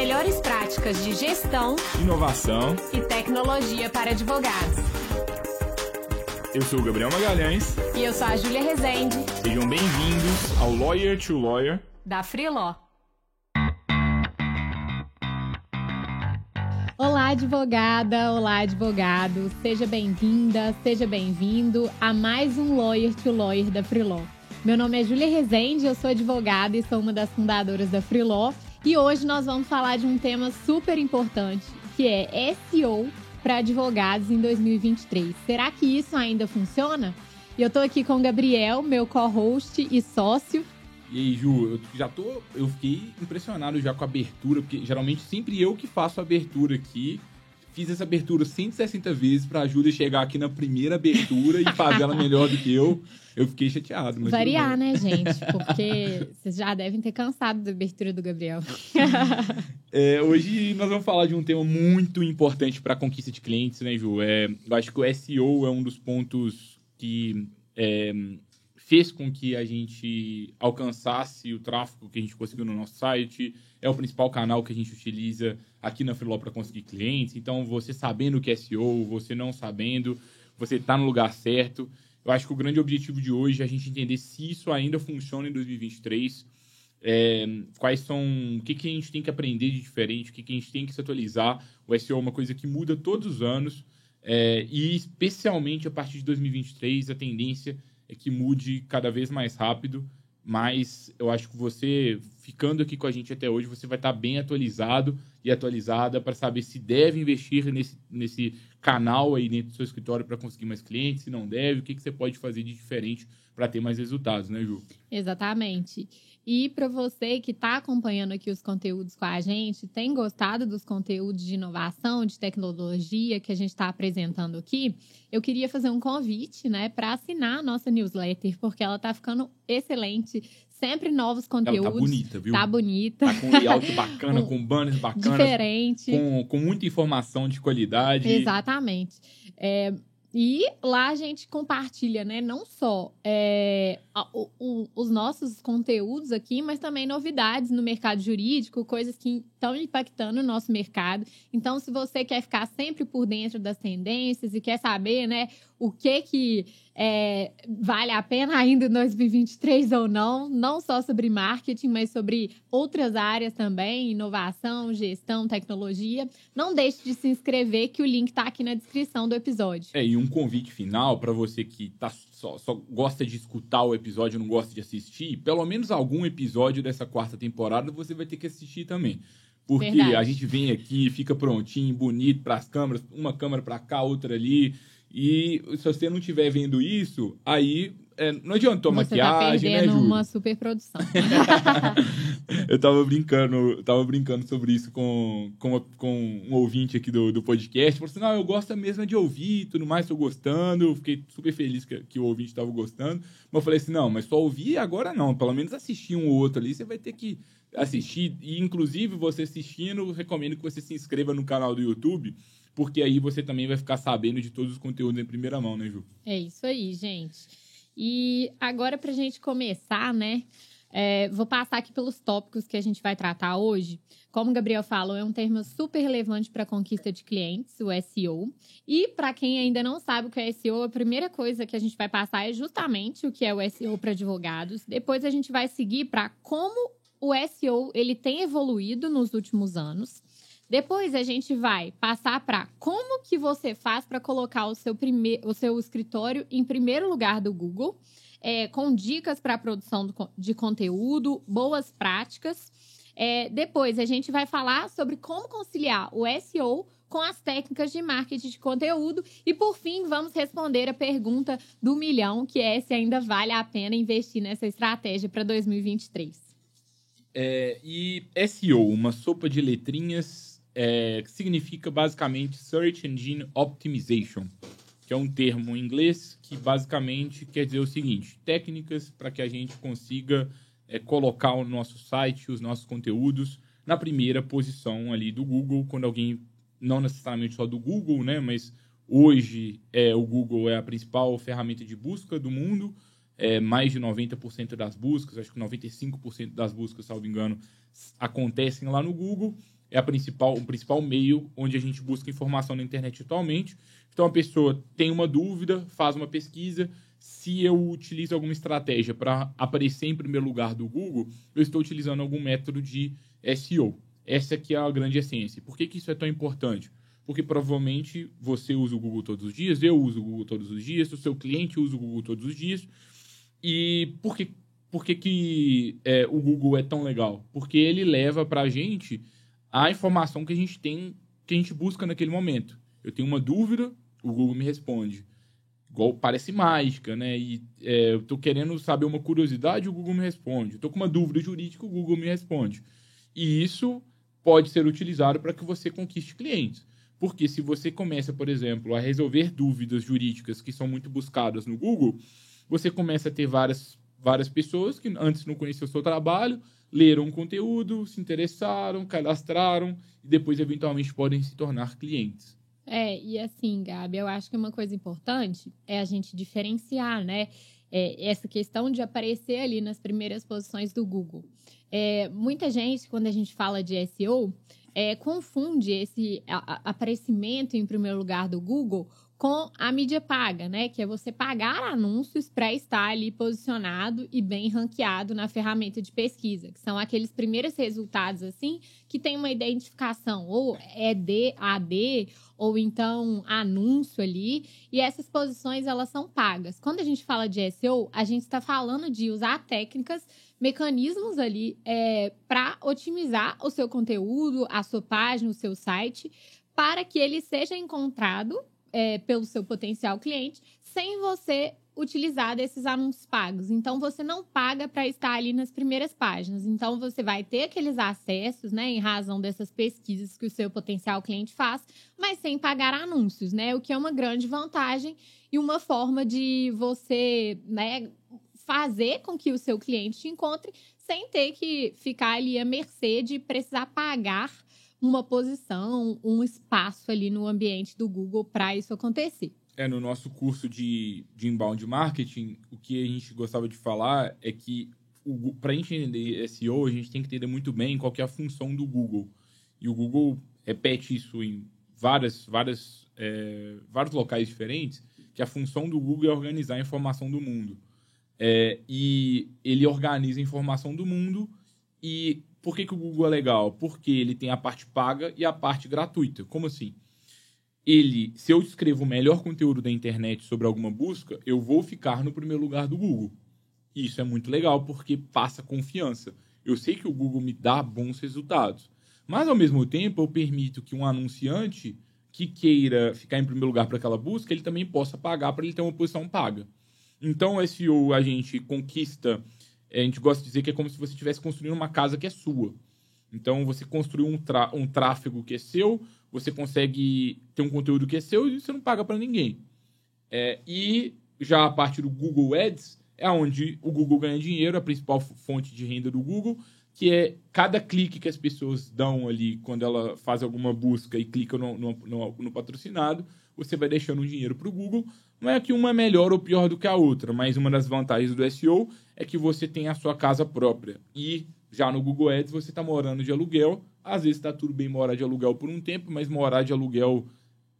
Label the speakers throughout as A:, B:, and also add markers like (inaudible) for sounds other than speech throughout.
A: melhores práticas de gestão,
B: inovação
A: e tecnologia para advogados.
B: Eu sou o Gabriel Magalhães.
A: E eu sou a Júlia Rezende.
B: Sejam bem-vindos ao Lawyer to Lawyer
A: da Freeló.
C: Olá, advogada! Olá, advogado! Seja bem-vinda, seja bem-vindo a mais um Lawyer to Lawyer da Freeló. Meu nome é Júlia Rezende, eu sou advogada e sou uma das fundadoras da Freeló. E hoje nós vamos falar de um tema super importante, que é SEO para advogados em 2023. Será que isso ainda funciona? E eu estou aqui com o Gabriel, meu co-host e sócio.
B: E aí, Ju, eu já tô. Eu fiquei impressionado já com a abertura, porque geralmente sempre eu que faço a abertura aqui fiz essa abertura 160 vezes pra Júlia chegar aqui na primeira abertura e fazer ela melhor do que eu. (laughs) Eu fiquei chateado.
C: Variar, né, (laughs) gente? Porque vocês já devem ter cansado da abertura do Gabriel. (laughs)
B: é, hoje nós vamos falar de um tema muito importante para a conquista de clientes, né, Ju? É, eu acho que o SEO é um dos pontos que é, fez com que a gente alcançasse o tráfego que a gente conseguiu no nosso site. É o principal canal que a gente utiliza aqui na Freeló para conseguir clientes. Então, você sabendo o que é SEO, você não sabendo, você está no lugar certo. Eu acho que o grande objetivo de hoje é a gente entender se isso ainda funciona em 2023. É, quais são. O que, que a gente tem que aprender de diferente, o que, que a gente tem que se atualizar. O SEO é uma coisa que muda todos os anos. É, e especialmente a partir de 2023, a tendência é que mude cada vez mais rápido. Mas eu acho que você, ficando aqui com a gente até hoje, você vai estar bem atualizado e atualizada para saber se deve investir nesse, nesse canal aí dentro do seu escritório para conseguir mais clientes, se não deve, o que, que você pode fazer de diferente para ter mais resultados, né, Ju?
C: Exatamente. E para você que está acompanhando aqui os conteúdos com a gente, tem gostado dos conteúdos de inovação, de tecnologia que a gente está apresentando aqui, eu queria fazer um convite, né, para assinar a nossa newsletter, porque ela está ficando excelente. Sempre novos conteúdos. Ela
B: tá bonita, viu?
C: Tá bonita.
B: Tá com layout (laughs) bacana, com banners (laughs) bacanas.
C: Diferente.
B: Com, com muita informação de qualidade.
C: Exatamente. É, e lá a gente compartilha, né? Não só é, o, o, os nossos conteúdos aqui, mas também novidades no mercado jurídico, coisas que estão impactando o nosso mercado. Então, se você quer ficar sempre por dentro das tendências e quer saber, né, o que que é, vale a pena ainda em 2023 ou não, não só sobre marketing, mas sobre outras áreas também, inovação, gestão, tecnologia. Não deixe de se inscrever, que o link está aqui na descrição do episódio.
B: É, e um convite final para você que tá só, só gosta de escutar o episódio não gosta de assistir, pelo menos algum episódio dessa quarta temporada você vai ter que assistir também. Porque
C: Verdade.
B: a gente vem aqui, fica prontinho, bonito para as câmeras, uma câmera para cá, outra ali e se você não estiver vendo isso, aí é, não adiantou
C: você
B: tá maquiagem,
C: tá perdendo
B: né, Ju?
C: uma super produção. (laughs)
B: eu tava brincando, tava brincando sobre isso com, com, com um ouvinte aqui do, do podcast. Falou assim: não, eu gosto mesmo de ouvir tudo mais, tô gostando. Fiquei super feliz que, que o ouvinte tava gostando. Mas eu falei assim: não, mas só ouvir agora não. Pelo menos assistir um ou outro ali, você vai ter que assistir. E, inclusive, você assistindo, recomendo que você se inscreva no canal do YouTube porque aí você também vai ficar sabendo de todos os conteúdos em primeira mão, né, Ju?
C: É isso aí, gente. E agora, para a gente começar, né? É, vou passar aqui pelos tópicos que a gente vai tratar hoje. Como o Gabriel falou, é um termo super relevante para a conquista de clientes, o SEO. E para quem ainda não sabe o que é SEO, a primeira coisa que a gente vai passar é justamente o que é o SEO para advogados. Depois a gente vai seguir para como o SEO ele tem evoluído nos últimos anos. Depois a gente vai passar para como que você faz para colocar o seu, primeir, o seu escritório em primeiro lugar do Google, é, com dicas para a produção de conteúdo, boas práticas. É, depois a gente vai falar sobre como conciliar o SEO com as técnicas de marketing de conteúdo. E por fim, vamos responder a pergunta do milhão, que é se ainda vale a pena investir nessa estratégia para 2023.
B: É, e SEO, uma sopa de letrinhas é, significa basicamente Search Engine Optimization, que é um termo em inglês que basicamente quer dizer o seguinte: técnicas para que a gente consiga é, colocar o nosso site, os nossos conteúdos na primeira posição ali do Google, quando alguém, não necessariamente só do Google, né, mas hoje é, o Google é a principal ferramenta de busca do mundo, é, mais de 90% das buscas, acho que 95% das buscas, salvo engano, acontecem lá no Google. É a principal, o principal meio onde a gente busca informação na internet atualmente. Então a pessoa tem uma dúvida, faz uma pesquisa. Se eu utilizo alguma estratégia para aparecer em primeiro lugar do Google, eu estou utilizando algum método de SEO. Essa aqui é a grande essência. Por que, que isso é tão importante? Porque provavelmente você usa o Google todos os dias, eu uso o Google todos os dias, o seu cliente usa o Google todos os dias. E por que, por que, que é, o Google é tão legal? Porque ele leva para a gente a informação que a gente tem, que a gente busca naquele momento. Eu tenho uma dúvida, o Google me responde. Igual parece mágica, né? E é, eu tô querendo saber uma curiosidade, o Google me responde. Eu tô com uma dúvida jurídica, o Google me responde. E isso pode ser utilizado para que você conquiste clientes. Porque se você começa, por exemplo, a resolver dúvidas jurídicas que são muito buscadas no Google, você começa a ter várias, várias pessoas que antes não conheciam o seu trabalho, leram o conteúdo, se interessaram, cadastraram e depois, eventualmente, podem se tornar clientes.
C: É, e assim, Gabi, eu acho que uma coisa importante é a gente diferenciar, né? É, essa questão de aparecer ali nas primeiras posições do Google. É, muita gente, quando a gente fala de SEO, é, confunde esse aparecimento em primeiro lugar do Google com a mídia paga, né? Que é você pagar anúncios para estar ali posicionado e bem ranqueado na ferramenta de pesquisa, que são aqueles primeiros resultados assim que tem uma identificação ou ED, AD ou então anúncio ali, e essas posições elas são pagas. Quando a gente fala de SEO, a gente está falando de usar técnicas, mecanismos ali é, para otimizar o seu conteúdo, a sua página, o seu site, para que ele seja encontrado é, pelo seu potencial cliente sem você utilizar desses anúncios pagos. Então, você não paga para estar ali nas primeiras páginas. Então, você vai ter aqueles acessos, né, em razão dessas pesquisas que o seu potencial cliente faz, mas sem pagar anúncios, né? O que é uma grande vantagem e uma forma de você, né, fazer com que o seu cliente te encontre sem ter que ficar ali à mercê de precisar pagar uma posição, um espaço ali no ambiente do Google para isso acontecer.
B: É, no nosso curso de, de inbound marketing, o que a gente gostava de falar é que para a gente entender SEO, a gente tem que entender muito bem qual é a função do Google. E o Google repete isso em várias, várias, é, vários locais diferentes, que a função do Google é organizar a informação do mundo. É, e ele organiza a informação do mundo e por que, que o Google é legal? Porque ele tem a parte paga e a parte gratuita. Como assim? Ele, se eu escrevo o melhor conteúdo da internet sobre alguma busca, eu vou ficar no primeiro lugar do Google. E isso é muito legal porque passa confiança. Eu sei que o Google me dá bons resultados. Mas, ao mesmo tempo, eu permito que um anunciante que queira ficar em primeiro lugar para aquela busca, ele também possa pagar para ele ter uma posição paga. Então, o SEO a gente conquista a gente gosta de dizer que é como se você estivesse construindo uma casa que é sua. Então, você construiu um, um tráfego que é seu, você consegue ter um conteúdo que é seu e você não paga para ninguém. É, e já a parte do Google Ads é onde o Google ganha dinheiro, a principal fonte de renda do Google, que é cada clique que as pessoas dão ali quando ela faz alguma busca e clica no, no, no, no patrocinado, você vai deixando um dinheiro para o Google. Não é que uma é melhor ou pior do que a outra, mas uma das vantagens do SEO é que você tem a sua casa própria. E já no Google Ads você está morando de aluguel. Às vezes está tudo bem morar de aluguel por um tempo, mas morar de aluguel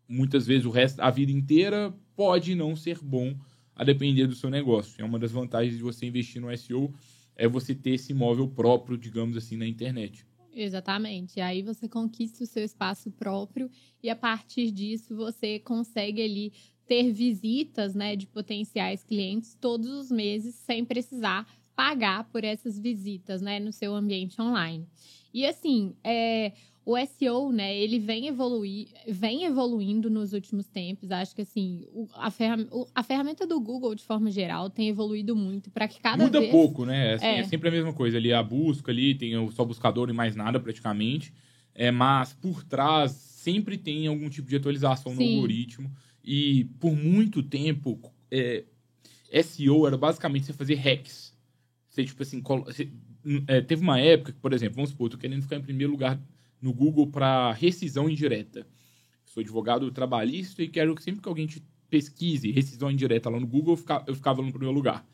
B: muitas vezes o resto, a vida inteira, pode não ser bom a depender do seu negócio. É uma das vantagens de você investir no SEO é você ter esse imóvel próprio, digamos assim, na internet.
C: Exatamente. Aí você conquista o seu espaço próprio e a partir disso você consegue ali ter visitas, né, de potenciais clientes todos os meses sem precisar pagar por essas visitas, né, no seu ambiente online. E assim, é, o SEO, né, ele vem evoluir, vem evoluindo nos últimos tempos. Acho que assim, a, ferram a, ferramenta do Google, de forma geral, tem evoluído muito para que cada
B: Muda
C: vez...
B: pouco, né? Assim, é. é. sempre a mesma coisa. Ali a busca ali, tem o só buscador e mais nada praticamente. É, mas por trás sempre tem algum tipo de atualização Sim. no algoritmo. E por muito tempo, é, SEO era basicamente você fazer hacks. Você, tipo assim, você, é, teve uma época que, por exemplo, vamos supor, eu tô querendo ficar em primeiro lugar no Google para rescisão indireta. Sou advogado trabalhista e quero que sempre que alguém te pesquise rescisão indireta lá no Google, eu ficava, eu ficava no primeiro lugar.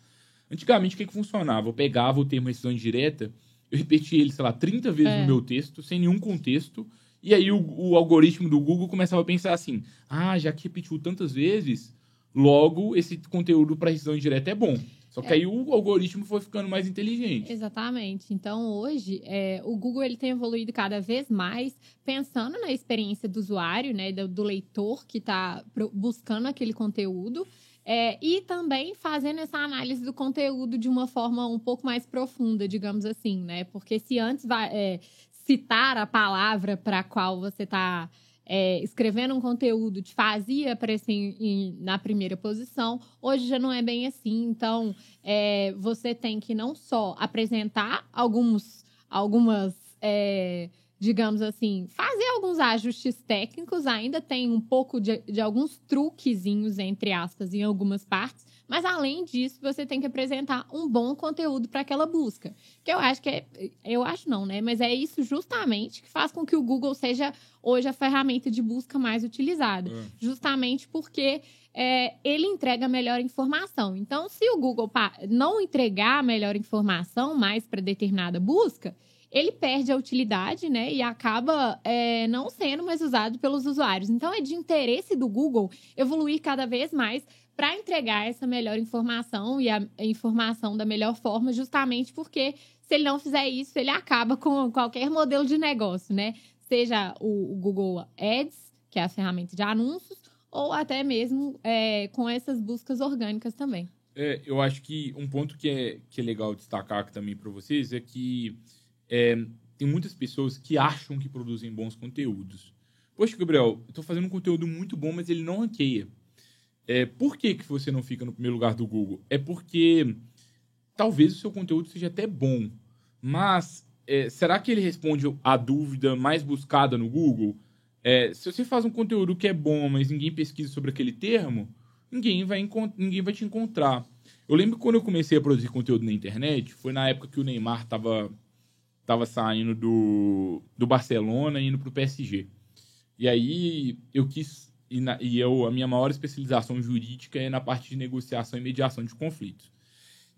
B: Antigamente, o que, que funcionava? Eu pegava o termo rescisão indireta eu repeti ele, sei lá, 30 vezes
C: É.
B: no meu texto, sem nenhum contexto. E aí o, o algoritmo do Google começava a pensar assim: ah, já que repetiu tantas vezes, logo esse conteúdo para revisão indireta é bom. Só que aí o algoritmo foi ficando mais inteligente.
C: Exatamente. Então, hoje, é, o Google ele tem evoluído cada vez mais pensando na experiência do usuário, né, do, do leitor que está buscando aquele conteúdo. é, e também fazendo essa análise do conteúdo de uma forma um pouco mais profunda, digamos assim, né? Porque se antes vai é, citar a palavra para a qual você está é, escrevendo um conteúdo te fazia aparecer em- em- na primeira posição, hoje já não é bem assim. Então, é, você tem que não só apresentar alguns, algumas, é, digamos assim, fazer alguns ajustes técnicos, ainda tem um pouco de, de alguns truquezinhos, entre aspas, em algumas partes, mas além disso, você tem que apresentar um bom conteúdo para aquela busca. Que eu acho que é, eu acho não, né? Mas é isso justamente que faz com que o Google seja hoje a ferramenta de busca mais utilizada.
B: É.
C: Justamente porque é, ele entrega a melhor informação. Então, se o Google não entregar a melhor informação mais para determinada busca, ele perde a utilidade, né? E acaba é, não sendo mais usado pelos usuários. Então, é de interesse do Google evoluir cada vez mais para entregar essa melhor informação e a, informação da melhor forma, justamente porque se ele não fizer isso, ele acaba com qualquer modelo de negócio, né? Seja o, Google Ads, que é a ferramenta de anúncios, ou até mesmo é, com essas buscas orgânicas também.
B: É, eu acho que um ponto que é, que é legal destacar aqui também para vocês é que é, tem muitas pessoas que acham que produzem bons conteúdos. Poxa, Gabriel, eu tô fazendo um conteúdo muito bom, mas ele não ranqueia. É, por que, que você não fica no primeiro lugar do Google? É porque talvez o seu conteúdo seja até bom, mas é, será que ele responde a dúvida mais buscada no Google? É, se você faz um conteúdo que é bom, mas ninguém pesquisa sobre aquele termo, ninguém vai, ninguém vai te encontrar. Eu lembro quando eu comecei a produzir conteúdo na internet, foi na época que o Neymar tava, tava saindo do, do Barcelona e indo pro PSG. E aí eu quis. E, na- e eu, a minha maior especialização jurídica é na parte de negociação e mediação de conflitos.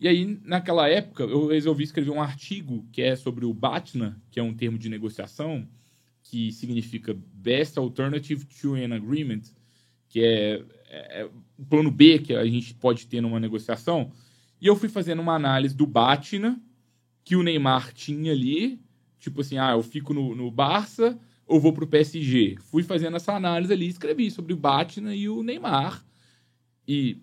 B: E aí, naquela época, eu resolvi escrever um artigo que é sobre o BATNA, que é um termo de negociação, que significa Best Alternative to an Agreement, que é, é- é o plano B que a gente pode ter numa negociação. E eu fui fazendo uma análise do Batna que o Neymar tinha ali, tipo assim, ah, eu fico no, no Barça ou vou pro PSG. Fui fazendo essa análise ali, escrevi sobre o Batna e o Neymar. E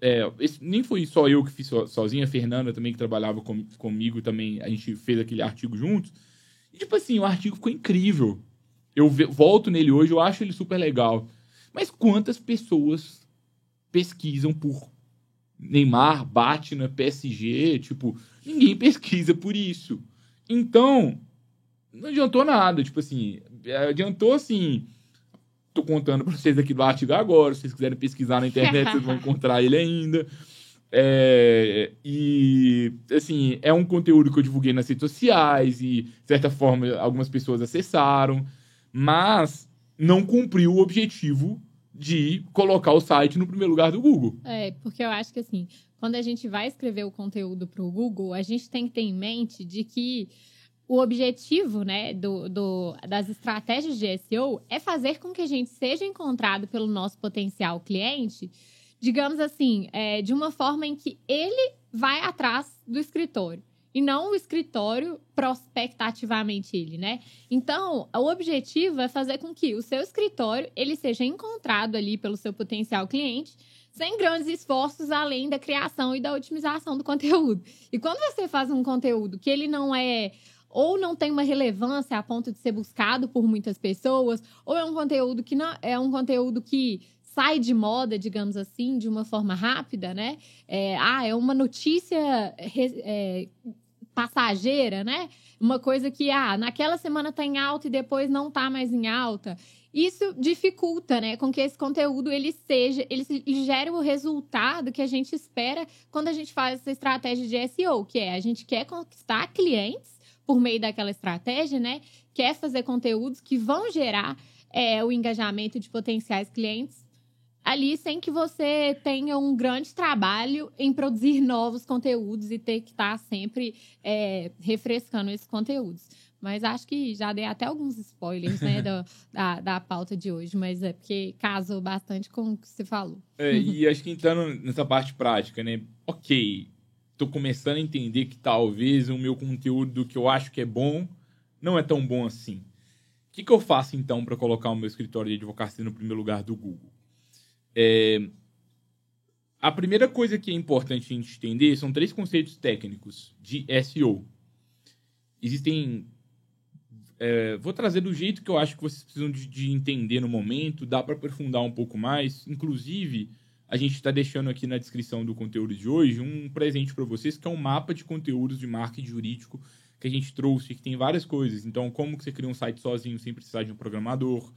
B: é, esse- nem foi só eu que fiz so, sozinho, a Fernanda também que trabalhava com, comigo também, a gente fez aquele artigo juntos. E tipo assim, o artigo ficou incrível. Eu ve- volto nele hoje, eu acho ele super legal. Mas quantas pessoas pesquisam por Neymar, Batna, PSG? Tipo, ninguém (laughs) pesquisa por isso. Então, não adiantou nada. Tipo assim, adiantou assim. Tô contando pra vocês aqui do artigo agora. Se vocês quiserem pesquisar na internet, vocês vão encontrar ele ainda. É, e, assim, é um conteúdo que eu divulguei nas redes sociais e, de certa forma, algumas pessoas acessaram, mas não cumpriu o objetivo de colocar o site no primeiro lugar do Google.
C: É, porque eu acho que assim, quando a gente vai escrever o conteúdo para o Google, a gente tem que ter em mente de que o objetivo né, do, do- das estratégias de SEO é fazer com que a gente seja encontrado pelo nosso potencial cliente, digamos assim, é, de uma forma em que ele vai atrás do escritório. E não o escritório prospecta ativamente ele, né? Então, o objetivo é fazer com que o seu escritório ele seja encontrado ali pelo seu potencial cliente sem grandes esforços além da criação e da otimização do conteúdo. E quando você faz um conteúdo que ele não é ou não tem uma relevância a ponto de ser buscado por muitas pessoas, ou é um conteúdo que não é um conteúdo que sai de moda, digamos assim, de uma forma rápida, né? É, ah, é uma notícia é, passageira, né? Uma coisa que, ah, naquela semana tá em alta e depois não tá mais em alta. Isso dificulta, né, com que esse conteúdo ele seja, ele, se- ele gere o resultado que a gente espera quando a gente faz essa estratégia de SEO, que é a gente quer conquistar clientes por meio daquela estratégia, né? Quer fazer conteúdos que vão gerar é, o engajamento de potenciais clientes ali sem que você tenha um grande trabalho em produzir (laughs) novos conteúdos e ter que estar sempre é, refrescando esses conteúdos. Mas acho que já dei até alguns spoilers, né, (laughs) do, da, da pauta de hoje, mas é porque casou bastante com o que você falou.
B: É, e acho que entrando nessa parte prática, né? Ok, tô começando a entender que talvez o meu conteúdo que eu acho que é bom não é tão bom assim. O que, que eu faço então para colocar o meu escritório de advocacia no primeiro lugar do Google? É, a primeira coisa que é importante a gente entender são três conceitos técnicos de SEO. Existem. É, vou trazer do jeito que eu acho que vocês precisam de, de entender no momento, dá para aprofundar um pouco mais. Inclusive, a gente está deixando aqui na descrição do conteúdo de hoje um presente para vocês, que é um mapa de conteúdos de marketing jurídico que a gente trouxe, que tem várias coisas. Então, como que você cria um site sozinho sem precisar de um programador,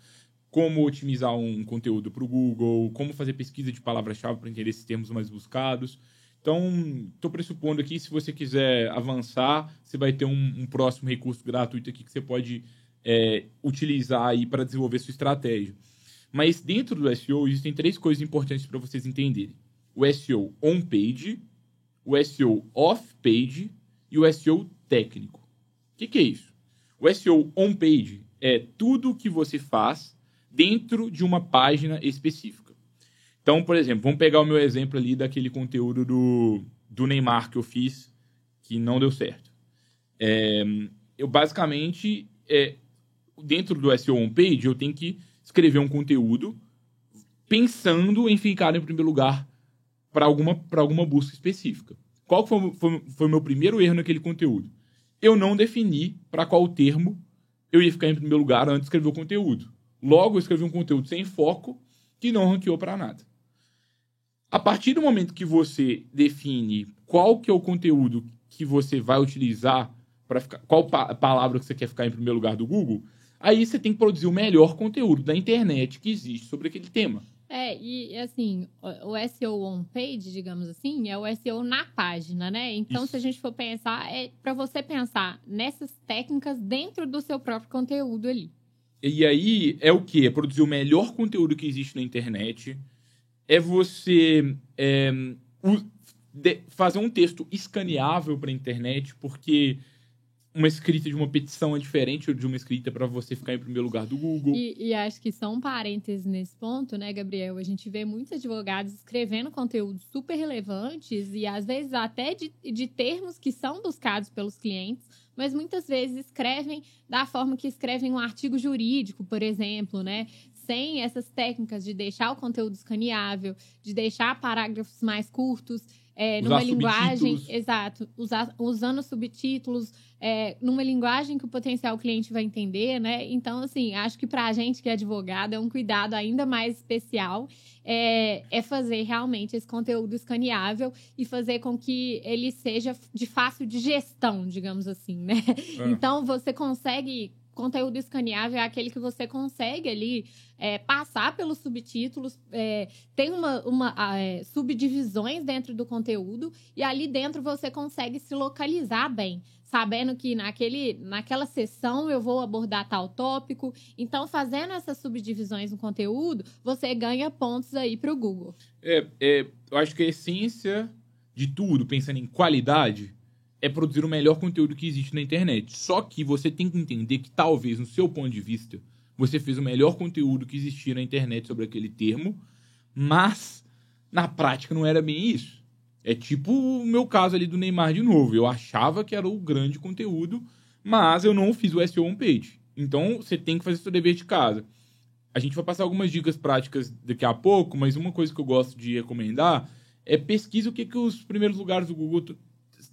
B: como otimizar um conteúdo para o Google, como fazer pesquisa de palavra-chave para entender esses termos mais buscados. Então, estou pressupondo aqui, se você quiser avançar, você vai ter um, um próximo recurso gratuito aqui que você pode é, utilizar aí para desenvolver sua estratégia. Mas dentro do SEO existem três coisas importantes para vocês entenderem: o SEO on-page, o SEO off-page e o SEO técnico. O que, que é isso? O SEO on-page é tudo que você faz dentro de uma página específica. Então, por exemplo, vamos pegar o meu exemplo ali daquele conteúdo do, do Neymar que eu fiz, que não deu certo. É, eu basicamente, é, dentro do SEO homepage, eu tenho que escrever um conteúdo pensando em ficar em primeiro lugar para alguma, alguma busca específica. Qual foi, foi, foi meu primeiro erro naquele conteúdo? Eu não defini para qual termo eu ia ficar em primeiro lugar antes de escrever o conteúdo. Logo, eu escrevi um conteúdo sem foco que não ranqueou para nada. A partir do momento que você define qual que é o conteúdo que você vai utilizar para ficar, qual pa palavra que você quer ficar em primeiro lugar do Google, aí você tem que produzir o melhor conteúdo da internet que existe sobre aquele tema.
C: É, e assim, o SEO on page, digamos assim, é o SEO na página, né? Então, Isso. se a gente for pensar, é para você pensar nessas técnicas dentro do seu próprio conteúdo ali.
B: E aí é o que? É produzir o melhor conteúdo que existe na internet. É você é, fazer um texto escaneável para a internet, porque uma escrita de uma petição é diferente de uma escrita para você ficar em primeiro lugar do Google.
C: E, e, acho que só um parênteses nesse ponto, né, Gabriel? A gente vê muitos advogados escrevendo conteúdos super relevantes e às vezes até de, de termos que são buscados pelos clientes mas muitas vezes escrevem da forma que escrevem um artigo jurídico, por exemplo, né? Sem essas técnicas de deixar o conteúdo escaneável, de deixar parágrafos mais curtos, é, numa linguagem. Exato, usar, usando subtítulos, é, numa linguagem que o potencial cliente vai entender, né? Então, assim, acho que para a gente que é advogado é um cuidado ainda mais especial é, é fazer realmente esse conteúdo escaneável e fazer com que ele seja de fácil digestão, digamos assim, né? É. Então, você consegue conteúdo escaneável é aquele que você consegue ali é, passar pelos subtítulos, é, tem uma, uma é, subdivisões dentro do conteúdo e ali dentro você consegue se localizar bem, sabendo que naquele, naquela sessão eu vou abordar tal tópico. Então, fazendo essas subdivisões no conteúdo, você ganha pontos aí para o Google.
B: É, é, eu acho que a essência de tudo, pensando em qualidade, é produzir o melhor conteúdo que existe na internet. Só que você tem que entender que talvez, no seu ponto de vista, você fez o melhor conteúdo que existia na internet sobre aquele termo, mas na prática não era bem isso. É tipo o meu caso ali do Neymar de novo. Eu achava que era o grande conteúdo, mas eu não fiz o SEO homepage. Então você tem que fazer seu dever de casa. A gente vai passar algumas dicas práticas daqui a pouco, mas uma coisa que eu gosto de recomendar é pesquisa o que, que os primeiros lugares do Google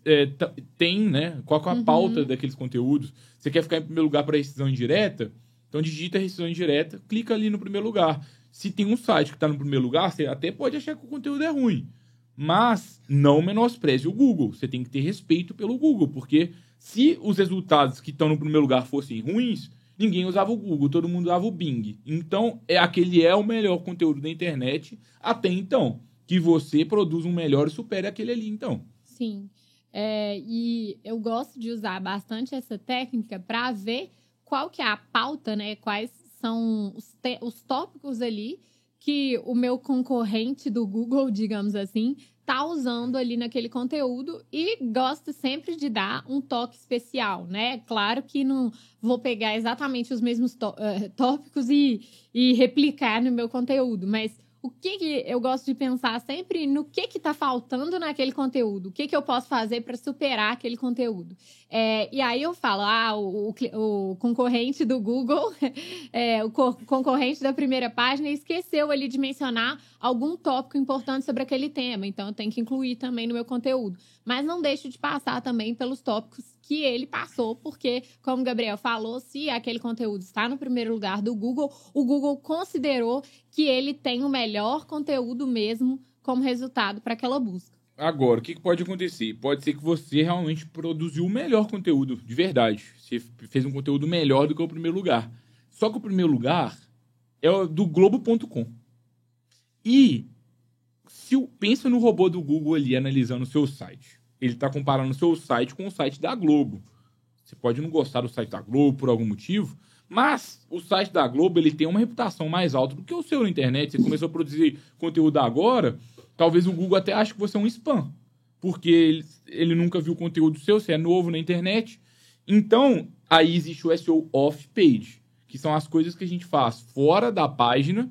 B: é, tem, né? Qual é a uhum. pauta daqueles conteúdos? Você quer ficar em primeiro lugar para rescisão indireta? Então digita rescisão indireta, clica ali no primeiro lugar. Se tem um site que está no primeiro lugar, você até pode achar que o conteúdo é ruim. Mas não menospreze o Google. Você tem que ter respeito pelo Google, porque se os resultados que estão no primeiro lugar fossem ruins, ninguém usava o Google, todo mundo usava o Bing. Então, é aquele é o melhor conteúdo da internet até então. Que você produz um melhor e supere aquele ali, então.
C: Sim. É, e eu gosto de usar bastante essa técnica para ver qual que é a pauta, né? Quais são os, os tópicos ali que o meu concorrente do Google, (laughs) digamos assim, tá usando ali naquele conteúdo e gosto sempre de dar um toque especial, né? Claro que não vou pegar exatamente os mesmos uh, tópicos e, e replicar no meu conteúdo, mas o que, que, eu gosto de pensar sempre no que que tá faltando naquele conteúdo, o que que eu posso fazer para superar aquele conteúdo. É, e aí eu falo, ah, o, o, o concorrente do Google, (laughs) é, o co concorrente da primeira página esqueceu ali de mencionar algum tópico importante sobre aquele tema, então eu tenho que incluir também no meu conteúdo. Mas não deixo de passar também pelos tópicos que ele passou, porque, como o Gabriel falou, se aquele conteúdo está no primeiro lugar do Google, o Google considerou que ele tem o melhor conteúdo mesmo como resultado para aquela busca.
B: Agora, o que pode acontecer? Pode ser que você realmente produziu o melhor conteúdo, de verdade. Você fez um conteúdo melhor do que o primeiro lugar. Só que o primeiro lugar é o do Globo.com. E se pensa no robô do Google ali analisando o seu site ele está comparando o seu site com o site da Globo. Você pode não gostar do site da Globo por algum motivo, mas o site da Globo ele tem uma reputação mais alta do que o seu na internet. Você começou a produzir conteúdo agora, talvez o Google até ache que você é um spam, porque ele, ele nunca viu conteúdo seu, você é novo na internet. Então, aí existe o SEO off-page, que são as coisas que a gente faz fora da página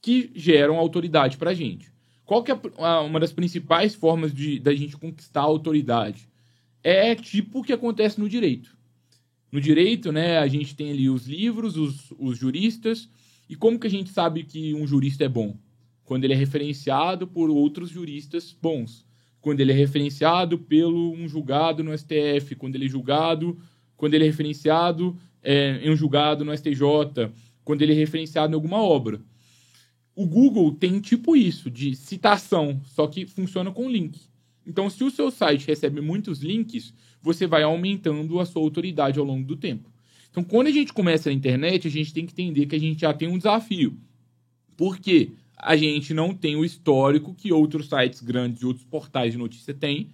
B: que geram autoridade para a gente. Qual que é uma das principais formas de da gente conquistar a autoridade? É tipo o que acontece no direito. No direito, né, a gente tem ali os livros, os, os juristas, e como que a gente sabe que um jurista é bom? Quando ele é referenciado por outros juristas bons. Quando ele é referenciado pelo um julgado no STF, quando ele é julgado, quando ele é referenciado é, em um julgado no STJ, quando ele é referenciado em alguma obra. O Google tem tipo isso, de citação, só que funciona com link. Então, se o seu site recebe muitos links, você vai aumentando a sua autoridade ao longo do tempo. Então, quando a gente começa na internet, a gente tem que entender que a gente já tem um desafio. Por quê? A gente não tem o histórico que outros sites grandes e outros portais de notícia têm.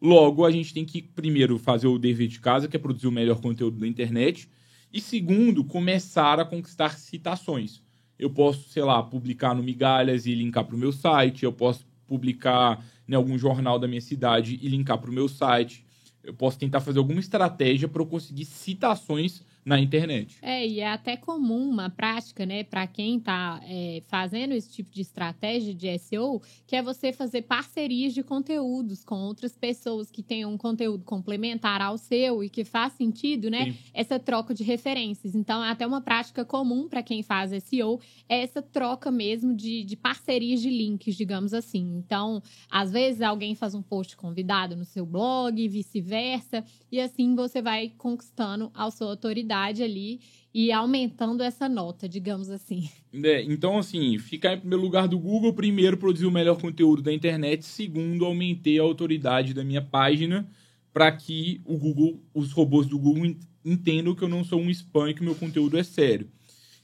B: Logo, a gente tem que, primeiro, fazer o dever de casa, que é produzir o melhor conteúdo da internet. E, segundo, começar a conquistar citações eu posso, sei lá, publicar no Migalhas e linkar para o meu site, eu posso publicar em algum jornal da minha cidade e linkar para o meu site. Eu posso tentar fazer alguma estratégia para eu conseguir citações na internet.
C: É, e é até comum uma prática, né, para quem está é, fazendo esse tipo de estratégia de SEO, que é você fazer parcerias de conteúdos com outras pessoas que tenham um conteúdo complementar ao seu e que faz sentido, né, Sim. essa troca de referências. Então, é até uma prática comum para quem faz SEO, é essa troca mesmo de, de parcerias de links, digamos assim. Então, às vezes alguém faz um post convidado no seu blog, vice-versa, e assim você vai conquistando a sua autoridade ali e aumentando essa nota, digamos assim.
B: É, então, assim, ficar em primeiro lugar do Google, primeiro, produzir o melhor conteúdo da internet, segundo, aumentei a autoridade da minha página para que o Google, os robôs do Google entendam que eu não sou um spam e que o meu conteúdo é sério.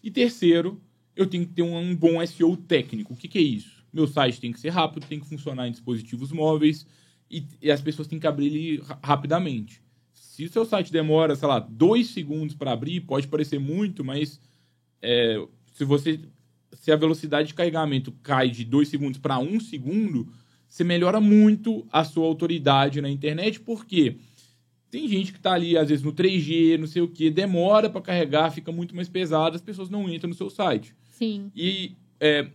B: E terceiro, eu tenho que ter um, um bom SEO técnico. O que, que é isso? Meu site tem que ser rápido, tem que funcionar em dispositivos móveis e, e as pessoas têm que abrir ele rapidamente. Se o seu site demora, sei lá, dois segundos para abrir, pode parecer muito, mas é, se você se a velocidade de carregamento cai de dois segundos para um segundo, você melhora muito a sua autoridade na internet, porque tem gente que está ali, às vezes, no 3G, não sei o que, demora para carregar, fica muito mais pesado, as pessoas não entram no seu site.
C: Sim.
B: E é,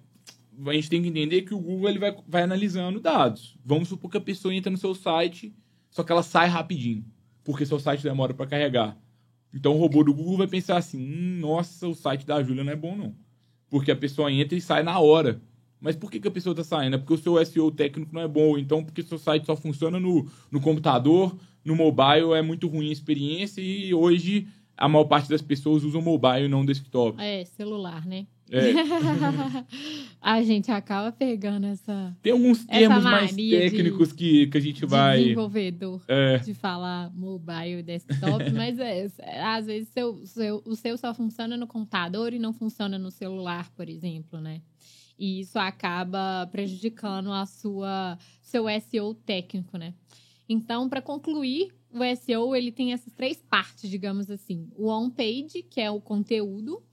B: a gente tem que entender que o Google ele vai, vai analisando dados. Vamos supor que a pessoa entra no seu site, só que ela sai rapidinho porque seu site demora para carregar. Então o robô do Google vai pensar assim: hum, nossa, o site da Júlia não é bom, não. Porque a pessoa entra e sai na hora. Mas por que, que a pessoa está saindo? É porque o seu SEO técnico não é bom. Então, porque seu site só funciona no, no computador, no mobile é muito ruim a experiência e hoje a maior parte das pessoas usam mobile e não desktop.
C: É, celular, né?
B: É. (laughs)
C: a gente acaba pegando essa.
B: Tem alguns termos mais técnicos de, que, que a gente vai.
C: Desenvolvedor é. de falar mobile e desktop, (laughs) mas é, às vezes seu, seu, o seu só funciona no computador e não funciona no celular, por exemplo, né? E isso acaba prejudicando a sua seu SEO técnico, né? Então, para concluir, o SEO ele tem essas três partes, digamos assim: o on-page, que é o conteúdo,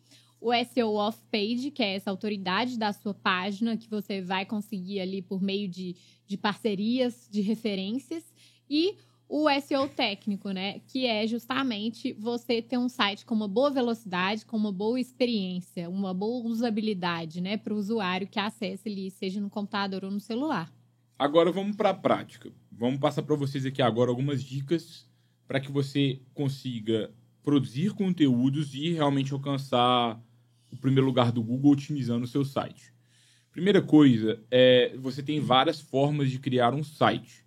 C: o SEO off-page, que é essa autoridade da sua página que você vai conseguir ali por meio de, de parcerias, de referências, e o SEO técnico, né? Que é justamente você ter um site com uma boa velocidade, com uma boa experiência, uma boa usabilidade, né? Para o usuário que acesse ali, seja no computador ou no celular.
B: Agora vamos para a prática. Vamos passar para vocês aqui agora algumas dicas para que você consiga produzir conteúdos e realmente alcançar o primeiro lugar do Google otimizando o seu site. Primeira coisa é você tem várias formas de criar um site.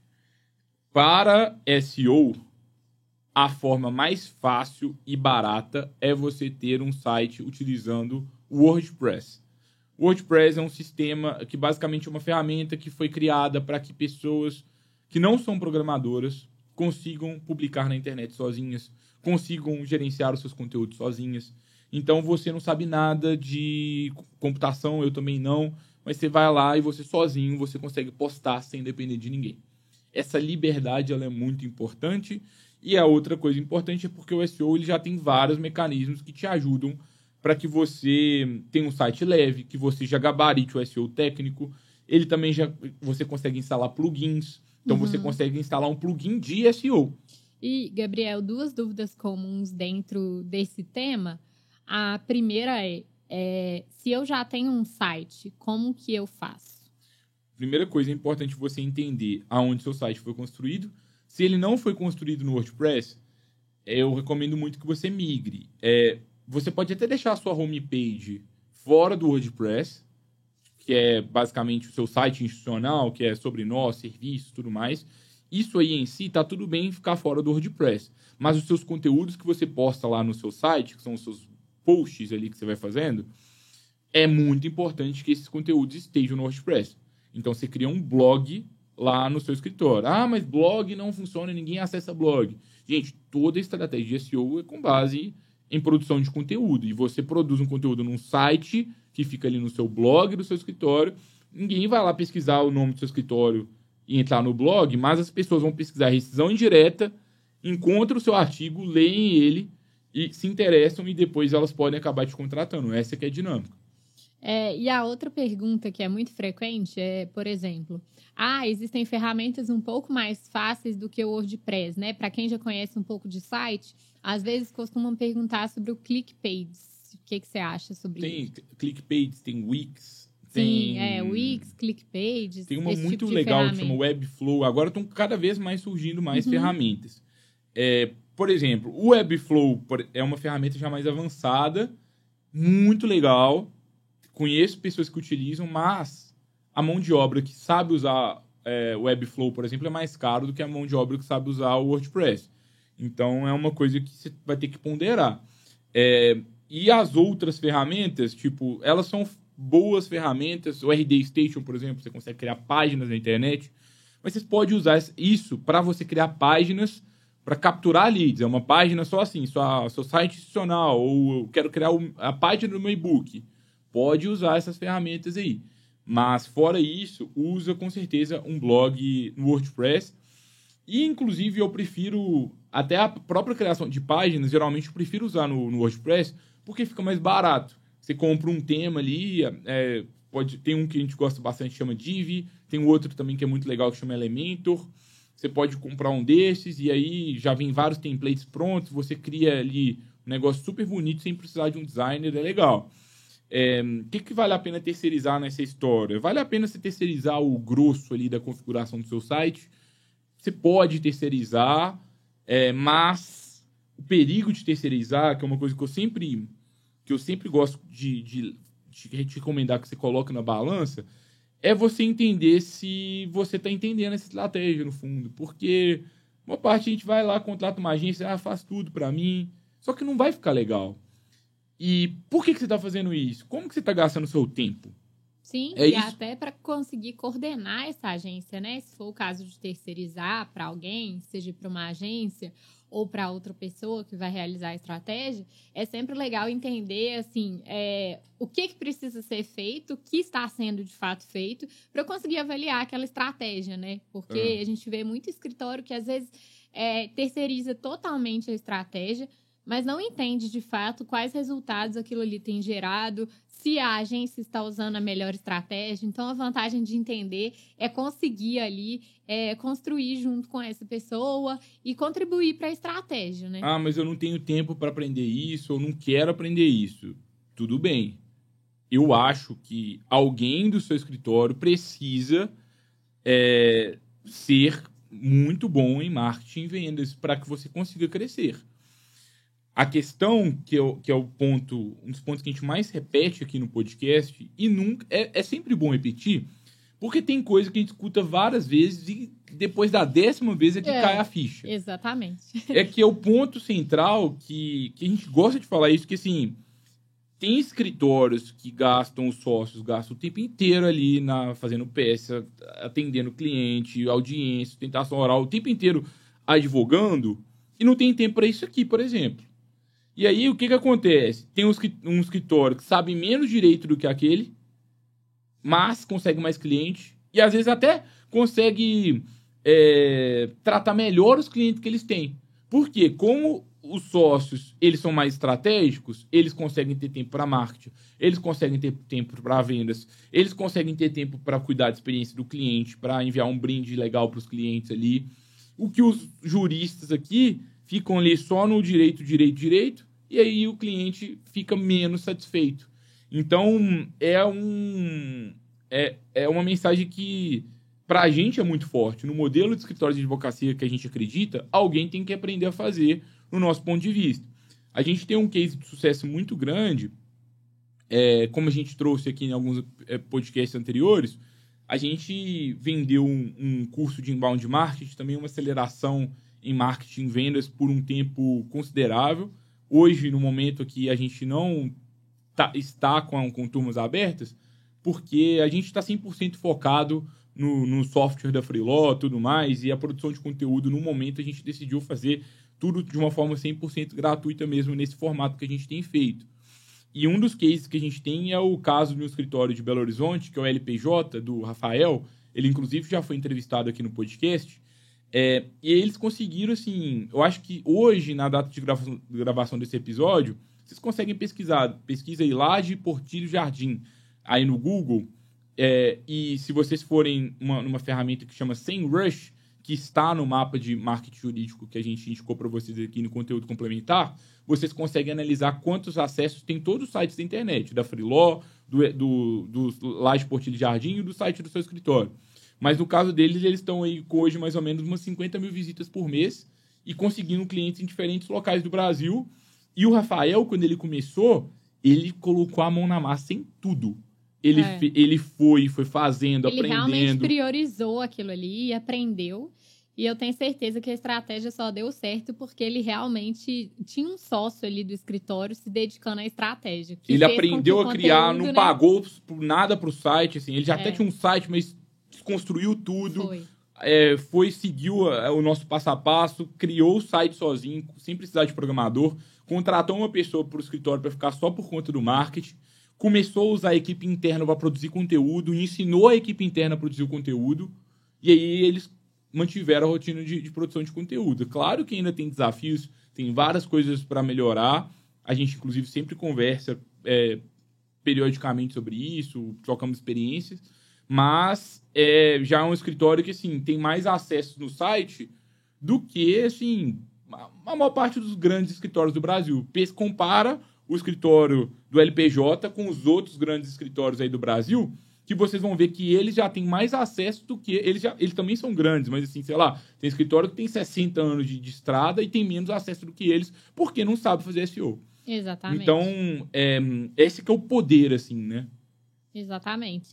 B: Para SEO, a forma mais fácil e barata é você ter um site utilizando o WordPress. O WordPress é um sistema que basicamente é uma ferramenta que foi criada para que pessoas que não são programadoras consigam publicar na internet sozinhas, consigam gerenciar os seus conteúdos sozinhas. Então você não sabe nada de computação, eu também não, mas você vai lá e você sozinho você consegue postar sem depender de ninguém. Essa liberdade ela é muito importante. E a outra coisa importante é porque o SEO ele já tem vários mecanismos que te ajudam para que você tenha um site leve, que você já gabarite o SEO técnico. Ele também já você consegue instalar plugins. Então uhum. você consegue instalar um plugin de SEO.
C: E, Gabriel, duas dúvidas comuns dentro desse tema. A primeira é, é se eu já tenho um site, como que eu faço?
B: Primeira coisa, é importante você entender aonde seu site foi construído. Se ele não foi construído no WordPress, eu recomendo muito que você migre. É, você pode até deixar a sua homepage fora do WordPress, que é basicamente o seu site institucional, que é sobre nós, serviços, tudo mais. Isso aí em si tá tudo bem ficar fora do WordPress, mas os seus conteúdos que você posta lá no seu site, que são os seus posts ali que você vai fazendo, é muito importante que esses conteúdos estejam no WordPress. Então você cria um blog lá no seu escritório. Ah, mas blog não funciona, ninguém acessa blog. Gente, toda estratégia de SEO é com base em produção de conteúdo. E você produz um conteúdo num site que fica ali no seu blog do seu escritório. Ninguém vai lá pesquisar o nome do seu escritório e entrar no blog, mas as pessoas vão pesquisar rescisão indireta, encontram o seu artigo, leem ele e se interessam e depois elas podem acabar te contratando. Essa que é a dinâmica.
C: É, e a outra pergunta que é muito frequente é, por exemplo, ah, existem ferramentas um pouco mais fáceis do que o WordPress, né? Para quem já conhece um pouco de site, às vezes costumam perguntar sobre o ClickPages. O que, que você acha sobre
B: tem
C: isso?
B: Tem ClickPages, tem Wix.
C: Sim, é, Wix, ClickPages.
B: Tem uma muito tipo legal que chama Webflow. Agora estão cada vez mais surgindo mais uhum. ferramentas. É, por exemplo, o Webflow é uma ferramenta já mais avançada, muito legal conheço pessoas que utilizam, mas a mão de obra que sabe usar é, o Webflow, por exemplo, é mais caro do que a mão de obra que sabe usar o WordPress. Então é uma coisa que você vai ter que ponderar. É, e as outras ferramentas, tipo, elas são boas ferramentas. O RD Station, por exemplo, você consegue criar páginas na internet. Mas você pode usar isso para você criar páginas para capturar leads. É uma página só assim, só seu site institucional, ou eu quero criar a página do meu e-book pode usar essas ferramentas aí. Mas fora isso, usa com certeza um blog no WordPress. E inclusive eu prefiro até a própria criação de páginas, geralmente eu prefiro usar no, no WordPress porque fica mais barato. Você compra um tema ali, é, pode tem um que a gente gosta bastante chama Div, tem um outro também que é muito legal que chama Elementor. Você pode comprar um desses e aí já vem vários templates prontos, você cria ali um negócio super bonito sem precisar de um designer, é legal. O é, que, que vale a pena terceirizar nessa história? Vale a pena você terceirizar o grosso ali da configuração do seu site? Você pode terceirizar, é, mas o perigo de terceirizar, que é uma coisa que eu sempre, que eu sempre gosto de, de, de te recomendar que você coloque na balança, é você entender se você está entendendo essa estratégia no fundo. Porque uma parte a gente vai lá, contrata uma agência, ah, faz tudo para mim, só que não vai ficar legal. E por que, que você está fazendo isso? Como que você está gastando o seu tempo?
C: Sim, é e isso? até para conseguir coordenar essa agência, né? Se for o caso de terceirizar para alguém, seja para uma agência ou para outra pessoa que vai realizar a estratégia, é sempre legal entender assim é, o que, que precisa ser feito, o que está sendo de fato feito, para eu conseguir avaliar aquela estratégia, né? Porque uhum. a gente vê muito escritório que às vezes é, terceiriza totalmente a estratégia, mas não entende de fato quais resultados aquilo ali tem gerado, se a agência está usando a melhor estratégia. Então, a vantagem de entender é conseguir ali é, construir junto com essa pessoa e contribuir para a estratégia, né?
B: Ah, mas eu não tenho tempo para aprender isso, ou não quero aprender isso. Tudo bem. Eu acho que alguém do seu escritório precisa é, ser muito bom em marketing e vendas para que você consiga crescer. A questão, que é, o, que é o ponto, um dos pontos que a gente mais repete aqui no podcast, e nunca é, é sempre bom repetir, porque tem coisa que a gente escuta várias vezes e depois da décima vez é que
C: É.
B: cai a ficha.
C: Exatamente. (laughs)
B: É que é o ponto central que, que a gente gosta de falar isso, que assim, tem escritórios que gastam, os sócios gastam o tempo inteiro ali na fazendo peça, atendendo cliente, audiência, tentação oral, o tempo inteiro advogando, e não tem tempo para isso aqui, por exemplo. E aí, o que que acontece? Tem escri- um escritório que sabe menos direito do que aquele, mas consegue mais cliente, e às vezes até consegue é, tratar melhor os clientes que eles têm. Por quê? Como os sócios, eles são mais estratégicos, eles conseguem ter tempo para marketing, eles conseguem ter tempo para vendas, eles conseguem ter tempo para cuidar da experiência do cliente, para enviar um brinde legal para os clientes ali. O que os juristas aqui ficam ali só no direito, direito, direito, e aí o cliente fica menos satisfeito. Então, é um é, é uma mensagem que para a gente é muito forte. No modelo de escritório de advocacia que a gente acredita, alguém tem que aprender a fazer no nosso ponto de vista. A gente tem um case de sucesso muito grande, é, como a gente trouxe aqui em alguns é, podcasts anteriores, a gente vendeu um, um curso de inbound marketing, também uma aceleração em marketing e vendas por um tempo considerável. Hoje, no momento que a gente não tá- está com, com turmas abertas, porque a gente está 100% focado no, no software da Freeló tudo mais, e a produção de conteúdo, no momento, a gente decidiu fazer tudo de uma forma 100% gratuita mesmo, nesse formato que a gente tem feito. E um dos cases que a gente tem é o caso de um escritório de Belo Horizonte, que é o LPJ, do Rafael. Ele, inclusive, já foi entrevistado aqui no podcast. É, e eles conseguiram, assim... Eu acho que hoje, na data de gravação, gravação desse episódio, vocês conseguem pesquisar. Pesquisa aí, Laje, Portilho, Jardim, aí no Google. É, e se vocês forem uma, numa ferramenta que chama SEMrush, que está no mapa de marketing jurídico que a gente indicou para vocês aqui no conteúdo complementar, vocês conseguem analisar quantos acessos tem todos os sites da internet, da Freeló, do, do, do Laje Portilho Jardim e do site do seu escritório. Mas no caso deles, eles estão aí com hoje mais ou menos umas 50 mil visitas por mês e conseguindo clientes em diferentes locais do Brasil. E o Rafael, quando ele começou, ele colocou a mão na massa em tudo. Ele,
C: É.
B: ele foi, foi fazendo,
C: Ele realmente
B: aprendendo.
C: priorizou aquilo ali e aprendeu. E eu tenho certeza que a estratégia só deu certo porque ele realmente tinha um sócio ali do escritório se dedicando à estratégia.
B: Ele aprendeu a criar,
C: conteúdo,
B: não
C: né,
B: pagou nada pro site, assim. Ele já até
C: É.
B: tinha um site, mas desconstruiu tudo.
C: Foi.
B: é, foi, seguiu a- o nosso passo a passo, criou o site sozinho, sem precisar de programador, contratou uma pessoa para o escritório para ficar só por conta do marketing, começou a usar a equipe interna para produzir conteúdo, ensinou a equipe interna a produzir o conteúdo, e aí eles mantiveram a rotina de, de produção de conteúdo. Claro que ainda tem desafios, tem várias coisas para melhorar, a gente, inclusive, sempre conversa é, periodicamente sobre isso, trocamos experiências, mas é, já é um escritório que assim tem mais acessos no site do que assim a maior parte dos grandes escritórios do Brasil. Compara o escritório do LPJ com os outros grandes escritórios aí do Brasil, que vocês vão ver que eles já têm mais acesso do que eles já eles também são grandes, mas assim, sei lá, tem escritório que tem 60 anos de, de estrada e tem menos acesso do que eles, porque não sabe fazer SEO.
C: Exatamente.
B: Então, é, esse que é o poder assim, né?
C: Exatamente.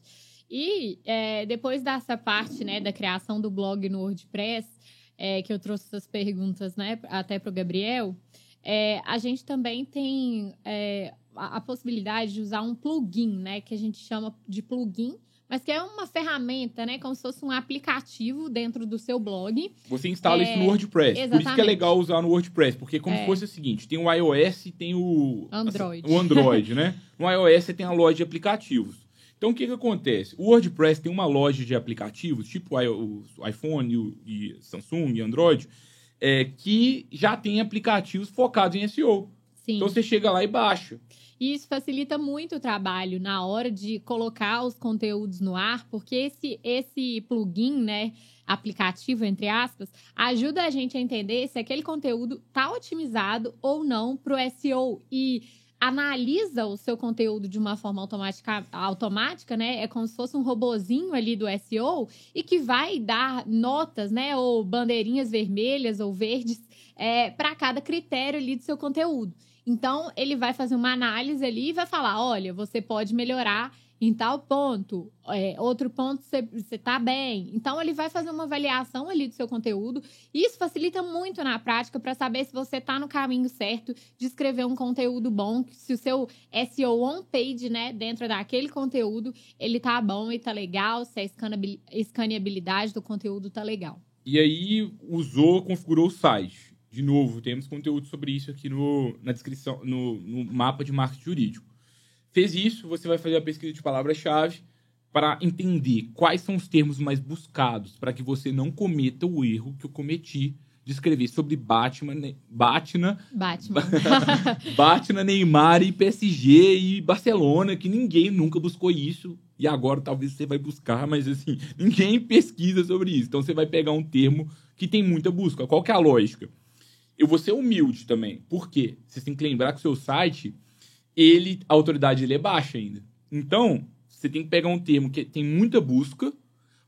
C: E é, depois dessa parte, né, da criação do blog no WordPress, é, que eu trouxe essas perguntas, né, até para o Gabriel, é, a gente também tem é, a, a possibilidade de usar um plugin, né, que a gente chama de plugin, mas que é uma ferramenta, né, como se fosse um aplicativo dentro do seu blog.
B: Você instala
C: É,
B: isso no WordPress. Por isso que é
C: exatamente.
B: legal usar no WordPress, porque como
C: É.
B: se fosse o seguinte, tem o iOS e tem o
C: Android.
B: o Android, né? No iOS você tem a loja de aplicativos. Então o que que acontece? O WordPress tem uma loja de aplicativos, tipo o iPhone e o- e Samsung e Android, é, que já tem aplicativos focados em SEO.
C: Sim.
B: Então você chega lá e baixa.
C: E isso facilita muito o trabalho na hora de colocar os conteúdos no ar, porque esse, esse plugin, né, aplicativo, entre aspas, ajuda a gente a entender se aquele conteúdo está otimizado ou não para o SEO. E analisa o seu conteúdo de uma forma automática, automática, né? É como se fosse um robozinho ali do SEO e que vai dar notas, né? Ou bandeirinhas vermelhas ou verdes é, para cada critério ali do seu conteúdo. Então, ele vai fazer uma análise ali e vai falar: olha, você pode melhorar em tal ponto, é, outro ponto você está bem. Então, ele vai fazer uma avaliação ali do seu conteúdo. Isso facilita muito na prática para saber se você está no caminho certo de escrever um conteúdo bom, se o seu SEO on-page, né, dentro daquele conteúdo, ele tá bom e tá legal, se a escaneabilidade do conteúdo tá legal.
B: E aí, usou, configurou o site. De novo, temos conteúdo sobre isso aqui no, na descrição, no, no mapa de marketing jurídico. Fez isso, você vai fazer a pesquisa de palavra-chave para entender quais são os termos mais buscados, para que você não cometa o erro que eu cometi de escrever sobre Batman, ne Batman, (laughs)
C: Batman.
B: Neymar e PSG e Barcelona, que ninguém nunca buscou isso. E agora talvez você vai buscar, mas assim, ninguém pesquisa sobre isso. Então você vai pegar um termo que tem muita busca. Qual que é a lógica? eu vou ser humilde também. Por quê? Você tem que lembrar que o seu site, ele, a autoridade dele é baixa ainda. Então, você tem que pegar um termo que tem muita busca,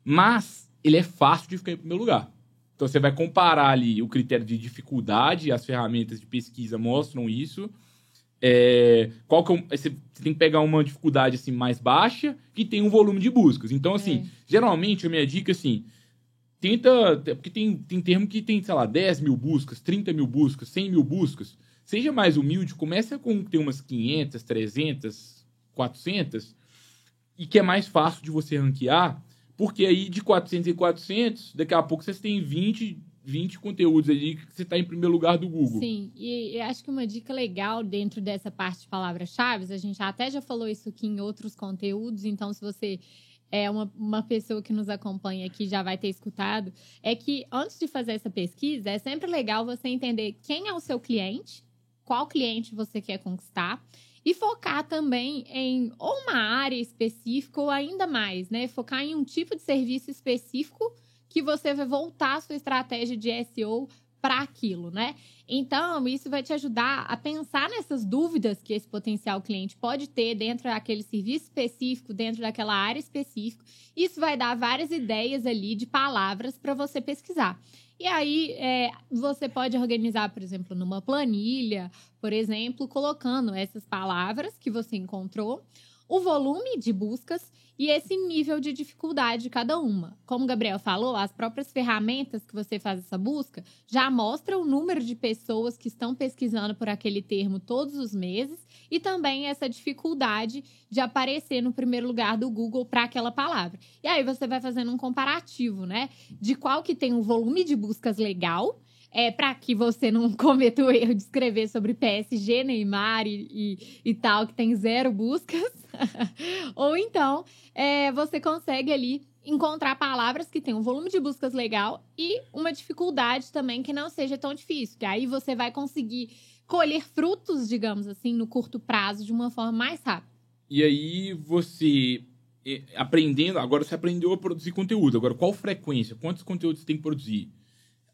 B: mas ele é fácil de ficar em primeiro lugar. Então, você vai comparar ali o critério de dificuldade, as ferramentas de pesquisa mostram isso. É, qual que é, você tem que pegar uma dificuldade assim mais baixa que tem um volume de buscas. Então, assim, é. geralmente a minha dica assim, tenta. Porque tem, tem termo que tem, sei lá, 10 mil buscas, 30 mil buscas, 100 mil buscas. Seja mais humilde, começa com ter umas 500, 300, 400, e que é mais fácil de você ranquear, porque aí de 400 em 400, daqui a pouco vocês têm 20, 20 conteúdos ali que você está em primeiro lugar do Google.
C: Sim, e, e acho que uma dica legal dentro dessa parte de palavras-chave, a gente até já falou isso aqui em outros conteúdos, então se você é uma, uma pessoa que nos acompanha aqui já vai ter escutado, é que antes de fazer essa pesquisa, é sempre legal você entender quem é o seu cliente, qual cliente você quer conquistar e focar também em ou uma área específica ou ainda mais, né? Focar em um tipo de serviço específico que você vai voltar a sua estratégia de SEO para aquilo, né? Então, isso vai te ajudar a pensar nessas dúvidas que esse potencial cliente pode ter dentro daquele serviço específico, dentro daquela área específica. Isso vai dar várias ideias ali de palavras para você pesquisar. E aí, é, você pode organizar, por exemplo, numa planilha, por exemplo, colocando essas palavras que você encontrou o volume de buscas e esse nível de dificuldade de cada uma. Como o Gabriel falou, as próprias ferramentas que você faz essa busca já mostram o número de pessoas que estão pesquisando por aquele termo todos os meses e também essa dificuldade de aparecer no primeiro lugar do Google para aquela palavra. E aí você vai fazendo um comparativo, né, de qual que tem um volume de buscas legal é, para que você não (laughs) cometa o erro de escrever sobre PSG, Neymar e, e, e tal, que tem zero buscas. (laughs) Ou então, é, você consegue ali encontrar palavras que têm um volume de buscas legal e uma dificuldade também que não seja tão difícil, que aí você vai conseguir colher frutos, digamos assim, no curto prazo de uma forma mais rápida.
B: E aí você é, aprendendo, agora você aprendeu a produzir conteúdo. Agora, qual frequência? Quantos conteúdos você tem que produzir?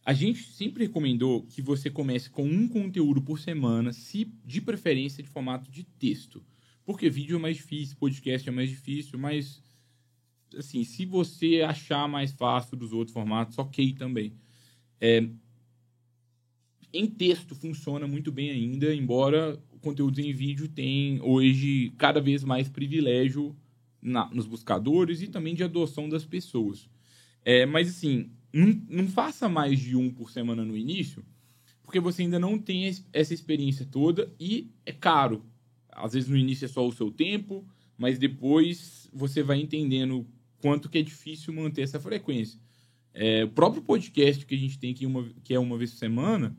B: A gente sempre recomendou que você comece com um conteúdo por semana, se de preferência de formato de texto. Porque vídeo é mais difícil, podcast é mais difícil, mas assim, se você achar mais fácil dos outros formatos, ok também. É, em texto funciona muito bem ainda, embora o conteúdo em vídeo tem hoje cada vez mais privilégio na, nos buscadores e também de adoção das pessoas. É, mas assim, não, não faça mais de um por semana no início, porque você ainda não tem essa experiência toda e é caro. Às vezes no início é só o seu tempo, mas depois você vai entendendo quanto que é difícil manter essa frequência. É, o próprio podcast que a gente tem aqui, uma, que é uma vez por semana,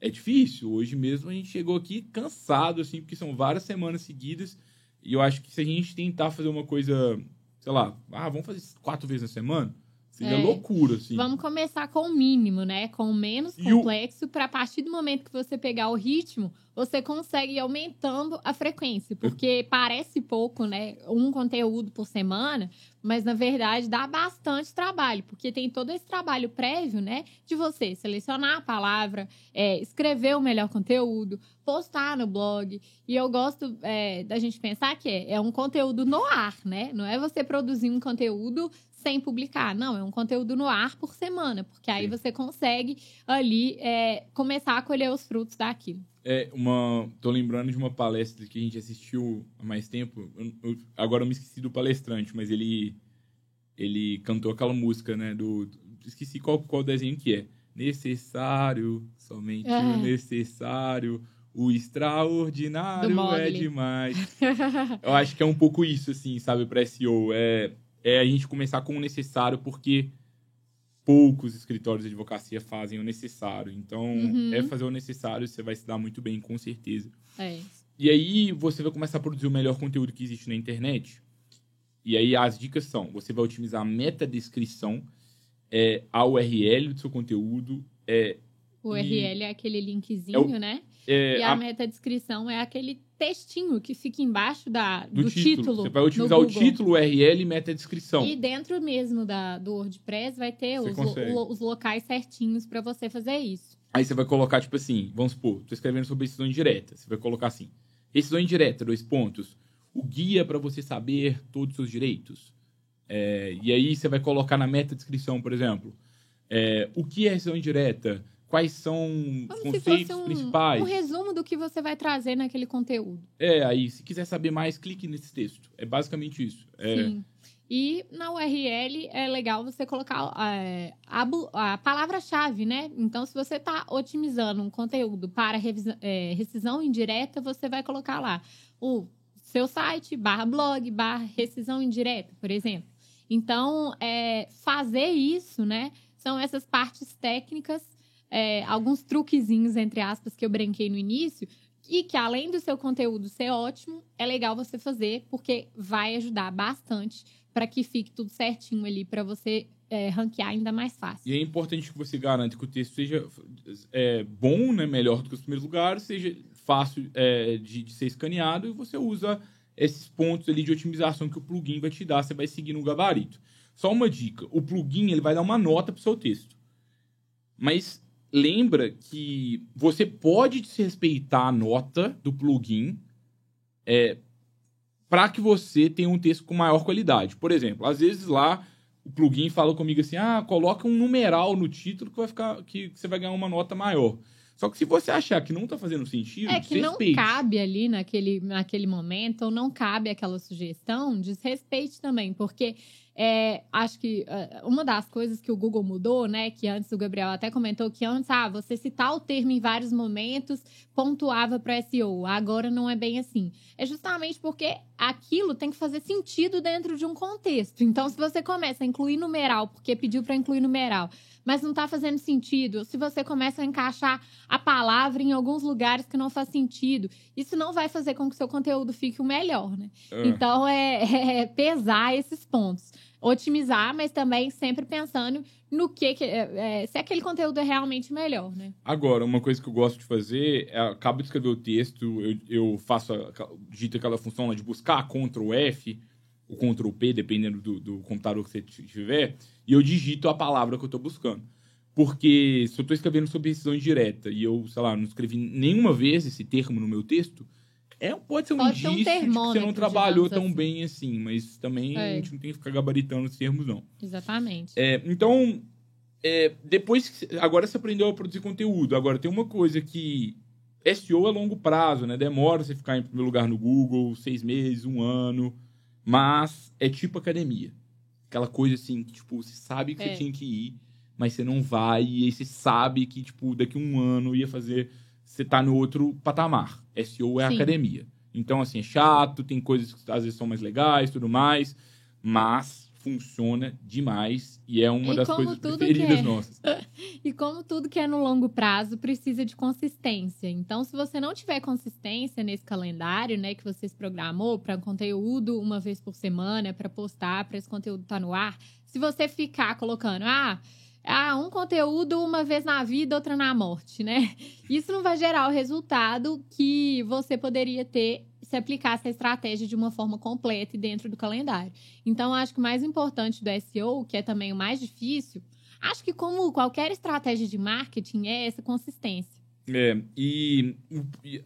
B: é difícil. Hoje mesmo a gente chegou aqui cansado, assim, porque são várias semanas seguidas. E eu acho que se a gente tentar fazer uma coisa, sei lá, ah, vamos fazer quatro vezes na semana, Seria
C: É.
B: loucura, assim.
C: Vamos começar com o mínimo, né? Com o menos
B: E o-
C: complexo, para a partir do momento que você pegar o ritmo, você consegue ir aumentando a frequência. Porque parece pouco, né? Um conteúdo por semana, mas na verdade dá bastante trabalho, porque tem todo esse trabalho prévio, né? De você selecionar a palavra, é, escrever o melhor conteúdo, postar no blog. E eu gosto é, da gente pensar que é, é um conteúdo no ar, né? Não é você produzir um conteúdo sem publicar. Não, é um conteúdo no ar por semana, porque aí
B: Sim.
C: você consegue ali é, começar a colher os frutos daquilo.
B: É uma. Tô lembrando de uma palestra que a gente assistiu há mais tempo. Eu- eu- agora eu me esqueci do palestrante, mas ele. Ele cantou aquela música, né? Do. do- esqueci qual, qual desenho que é. Necessário, somente
C: É.
B: o necessário. O extraordinário é demais. Eu acho que é um pouco isso, assim, sabe, pra SEO. É, é a gente começar com o necessário, porque poucos escritórios de advocacia fazem o necessário. Então,
C: Uhum.
B: é fazer o necessário, você vai se dar muito bem, com certeza.
C: É.
B: E aí, você vai começar a produzir o melhor conteúdo que existe na internet. E aí, as dicas são: você vai otimizar a metadescrição, é, a URL do seu conteúdo, é,
C: O
B: E-
C: URL é aquele linkzinho,
B: É o-
C: né?
B: É,
C: E a,
B: a-
C: meta-descrição é aquele textinho que fica embaixo da, do,
B: do
C: título.
B: título. Você vai
C: no
B: otimizar o título, URL e metadescrição.
C: E dentro mesmo da, do WordPress vai ter os, lo- os locais certinhos para você fazer isso.
B: Aí você vai colocar, tipo assim, vamos supor, tô escrevendo sobre decisão indireta. Você vai colocar assim: decisão indireta, dois pontos. O guia para você saber todos os seus direitos. É, e aí você vai colocar na meta descrição, por exemplo, é, o que é decisão indireta? Quais são os conceitos
C: fosse um,
B: principais?
C: um resumo do que você vai trazer naquele conteúdo.
B: É, aí, se quiser saber mais, clique nesse texto. É basicamente isso. É,
C: Sim. E na URL é legal você colocar é, a, a palavra-chave, né? Então, se você está otimizando um conteúdo para revisa- é, rescisão indireta, você vai colocar lá o seu site, barra blog, barra rescisão indireta, por exemplo. Então, é, fazer isso, né? São essas partes técnicas, é, alguns truquezinhos, entre aspas, que eu brinquei no início, e que além do seu conteúdo ser ótimo, é legal você fazer, porque vai ajudar bastante para que fique tudo certinho ali, para você é, ranquear ainda mais fácil.
B: E é importante que você garanta que o texto seja é, bom, né, melhor do que os primeiros lugares, seja fácil é, de, de ser escaneado e você usa esses pontos ali de otimização que o plugin vai te dar, você vai seguir no gabarito. Só uma dica, o plugin ele vai dar uma nota para o seu texto. Mas lembra que você pode desrespeitar a nota do plugin é, para que você tenha um texto com maior qualidade. Por exemplo, às vezes lá o plugin fala comigo assim: ah, coloca um numeral no título que vai ficar que você vai ganhar uma nota maior. Só que se você achar que não tá fazendo sentido,
C: É que não cabe ali naquele, naquele momento, ou não cabe aquela sugestão, desrespeite também, porque é, acho que é, uma das coisas que o Google mudou, né, que antes o Gabriel até comentou que antes, ah, você citar o termo em vários momentos pontuava para SEO, agora não é bem assim. É justamente porque aquilo tem que fazer sentido dentro de um contexto. Então, se você começa a incluir numeral, porque pediu para incluir numeral, mas não está fazendo sentido, se você começa a encaixar a palavra em alguns lugares que não faz sentido, isso não vai fazer com que o seu conteúdo fique o melhor, né?
B: Ah,
C: Então, é, (laughs) é pesar esses pontos. Otimizar, mas também sempre pensando no que, que é, é, se aquele conteúdo é realmente melhor, né?
B: Agora, uma coisa que eu gosto de fazer é acabo de escrever o texto, eu, eu faço a, digito aquela função lá de buscar Ctrl F, o Ctrl P, dependendo do, do computador que você tiver, e eu digito a palavra que eu estou buscando. Porque se eu estou escrevendo sobre decisão indireta e eu, sei lá, não escrevi nenhuma vez esse termo no meu texto, é, pode ser um
C: Pode ser um
B: indício de que você não trabalhou tão
C: assim.
B: bem assim, mas também a
C: É.
B: gente não tem que ficar gabaritando os termos, não.
C: Exatamente.
B: É, então, é, depois que. Agora você aprendeu a produzir conteúdo. Agora tem uma coisa que. SEO é longo prazo, né? Demora você ficar em primeiro lugar no Google, seis meses, um ano. Mas é tipo academia. Aquela coisa assim, que, tipo, você sabe que
C: É.
B: você tinha que ir, mas você não vai, e aí você sabe que, tipo, daqui a um ano ia fazer. Você tá no outro patamar. SEO é
C: Sim.
B: academia. Então, assim, é chato, tem coisas que às vezes são mais legais tudo mais, mas funciona demais e é uma
C: E
B: das coisas preferidas
C: é.
B: nossas. (laughs)
C: E como tudo que é no longo prazo precisa de consistência. Então, se você não tiver consistência nesse calendário, né, que você se programou para conteúdo uma vez por semana, para postar, para esse conteúdo estar tá no ar, se você ficar colocando, ah, ah, um conteúdo uma vez na vida, outra na morte, né? Isso não vai gerar o resultado que você poderia ter se aplicasse a estratégia de uma forma completa e dentro do calendário. Então, acho que o mais importante do SEO, que é também o mais difícil, acho que como qualquer estratégia de marketing, é essa consistência.
B: É, e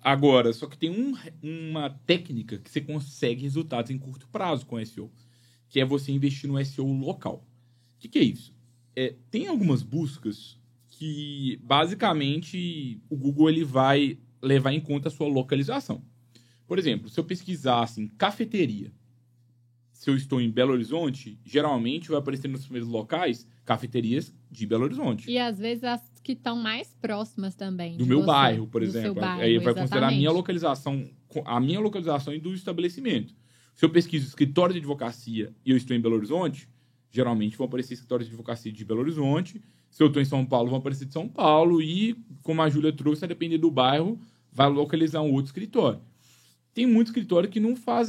B: agora, só que tem um, uma técnica que você consegue resultados em curto prazo com SEO, que é você investir no SEO local. O que, que é isso? É, tem algumas buscas que, basicamente, o Google ele vai levar em conta a sua localização. Por exemplo, se eu pesquisar assim, cafeteria, se eu estou em Belo Horizonte, geralmente vai aparecer nos primeiros locais cafeterias de Belo Horizonte.
C: E às vezes as que estão mais próximas também.
B: Do meu você, bairro, por exemplo. Bairro, Aí vai considerar a minha localização, a minha localização e do estabelecimento. Se eu pesquiso escritório de advocacia e eu estou em Belo Horizonte, geralmente vão aparecer escritórios de advocacia de Belo Horizonte. Se eu estou em São Paulo, vão aparecer de São Paulo. E, como a Júlia trouxe, a depender do bairro, vai localizar um outro escritório tem muito escritório que não faz,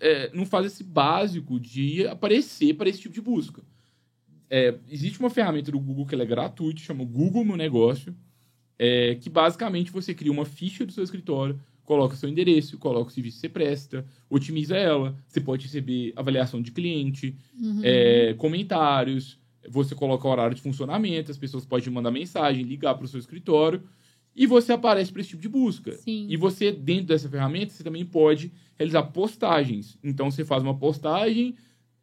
B: é, não faz esse básico de aparecer para esse tipo de busca. É, existe uma ferramenta do Google que é gratuita, chama Google Meu Negócio, é, que basicamente você cria uma ficha do seu escritório, coloca seu endereço, coloca o serviço que você presta, otimiza ela, você pode receber avaliação de cliente, uhum. é, comentários, você coloca o horário de funcionamento, as pessoas podem mandar mensagem, ligar para o seu escritório, e você aparece para esse tipo de busca.
C: Sim.
B: E você, dentro dessa ferramenta, você também pode realizar postagens. Então, você faz uma postagem,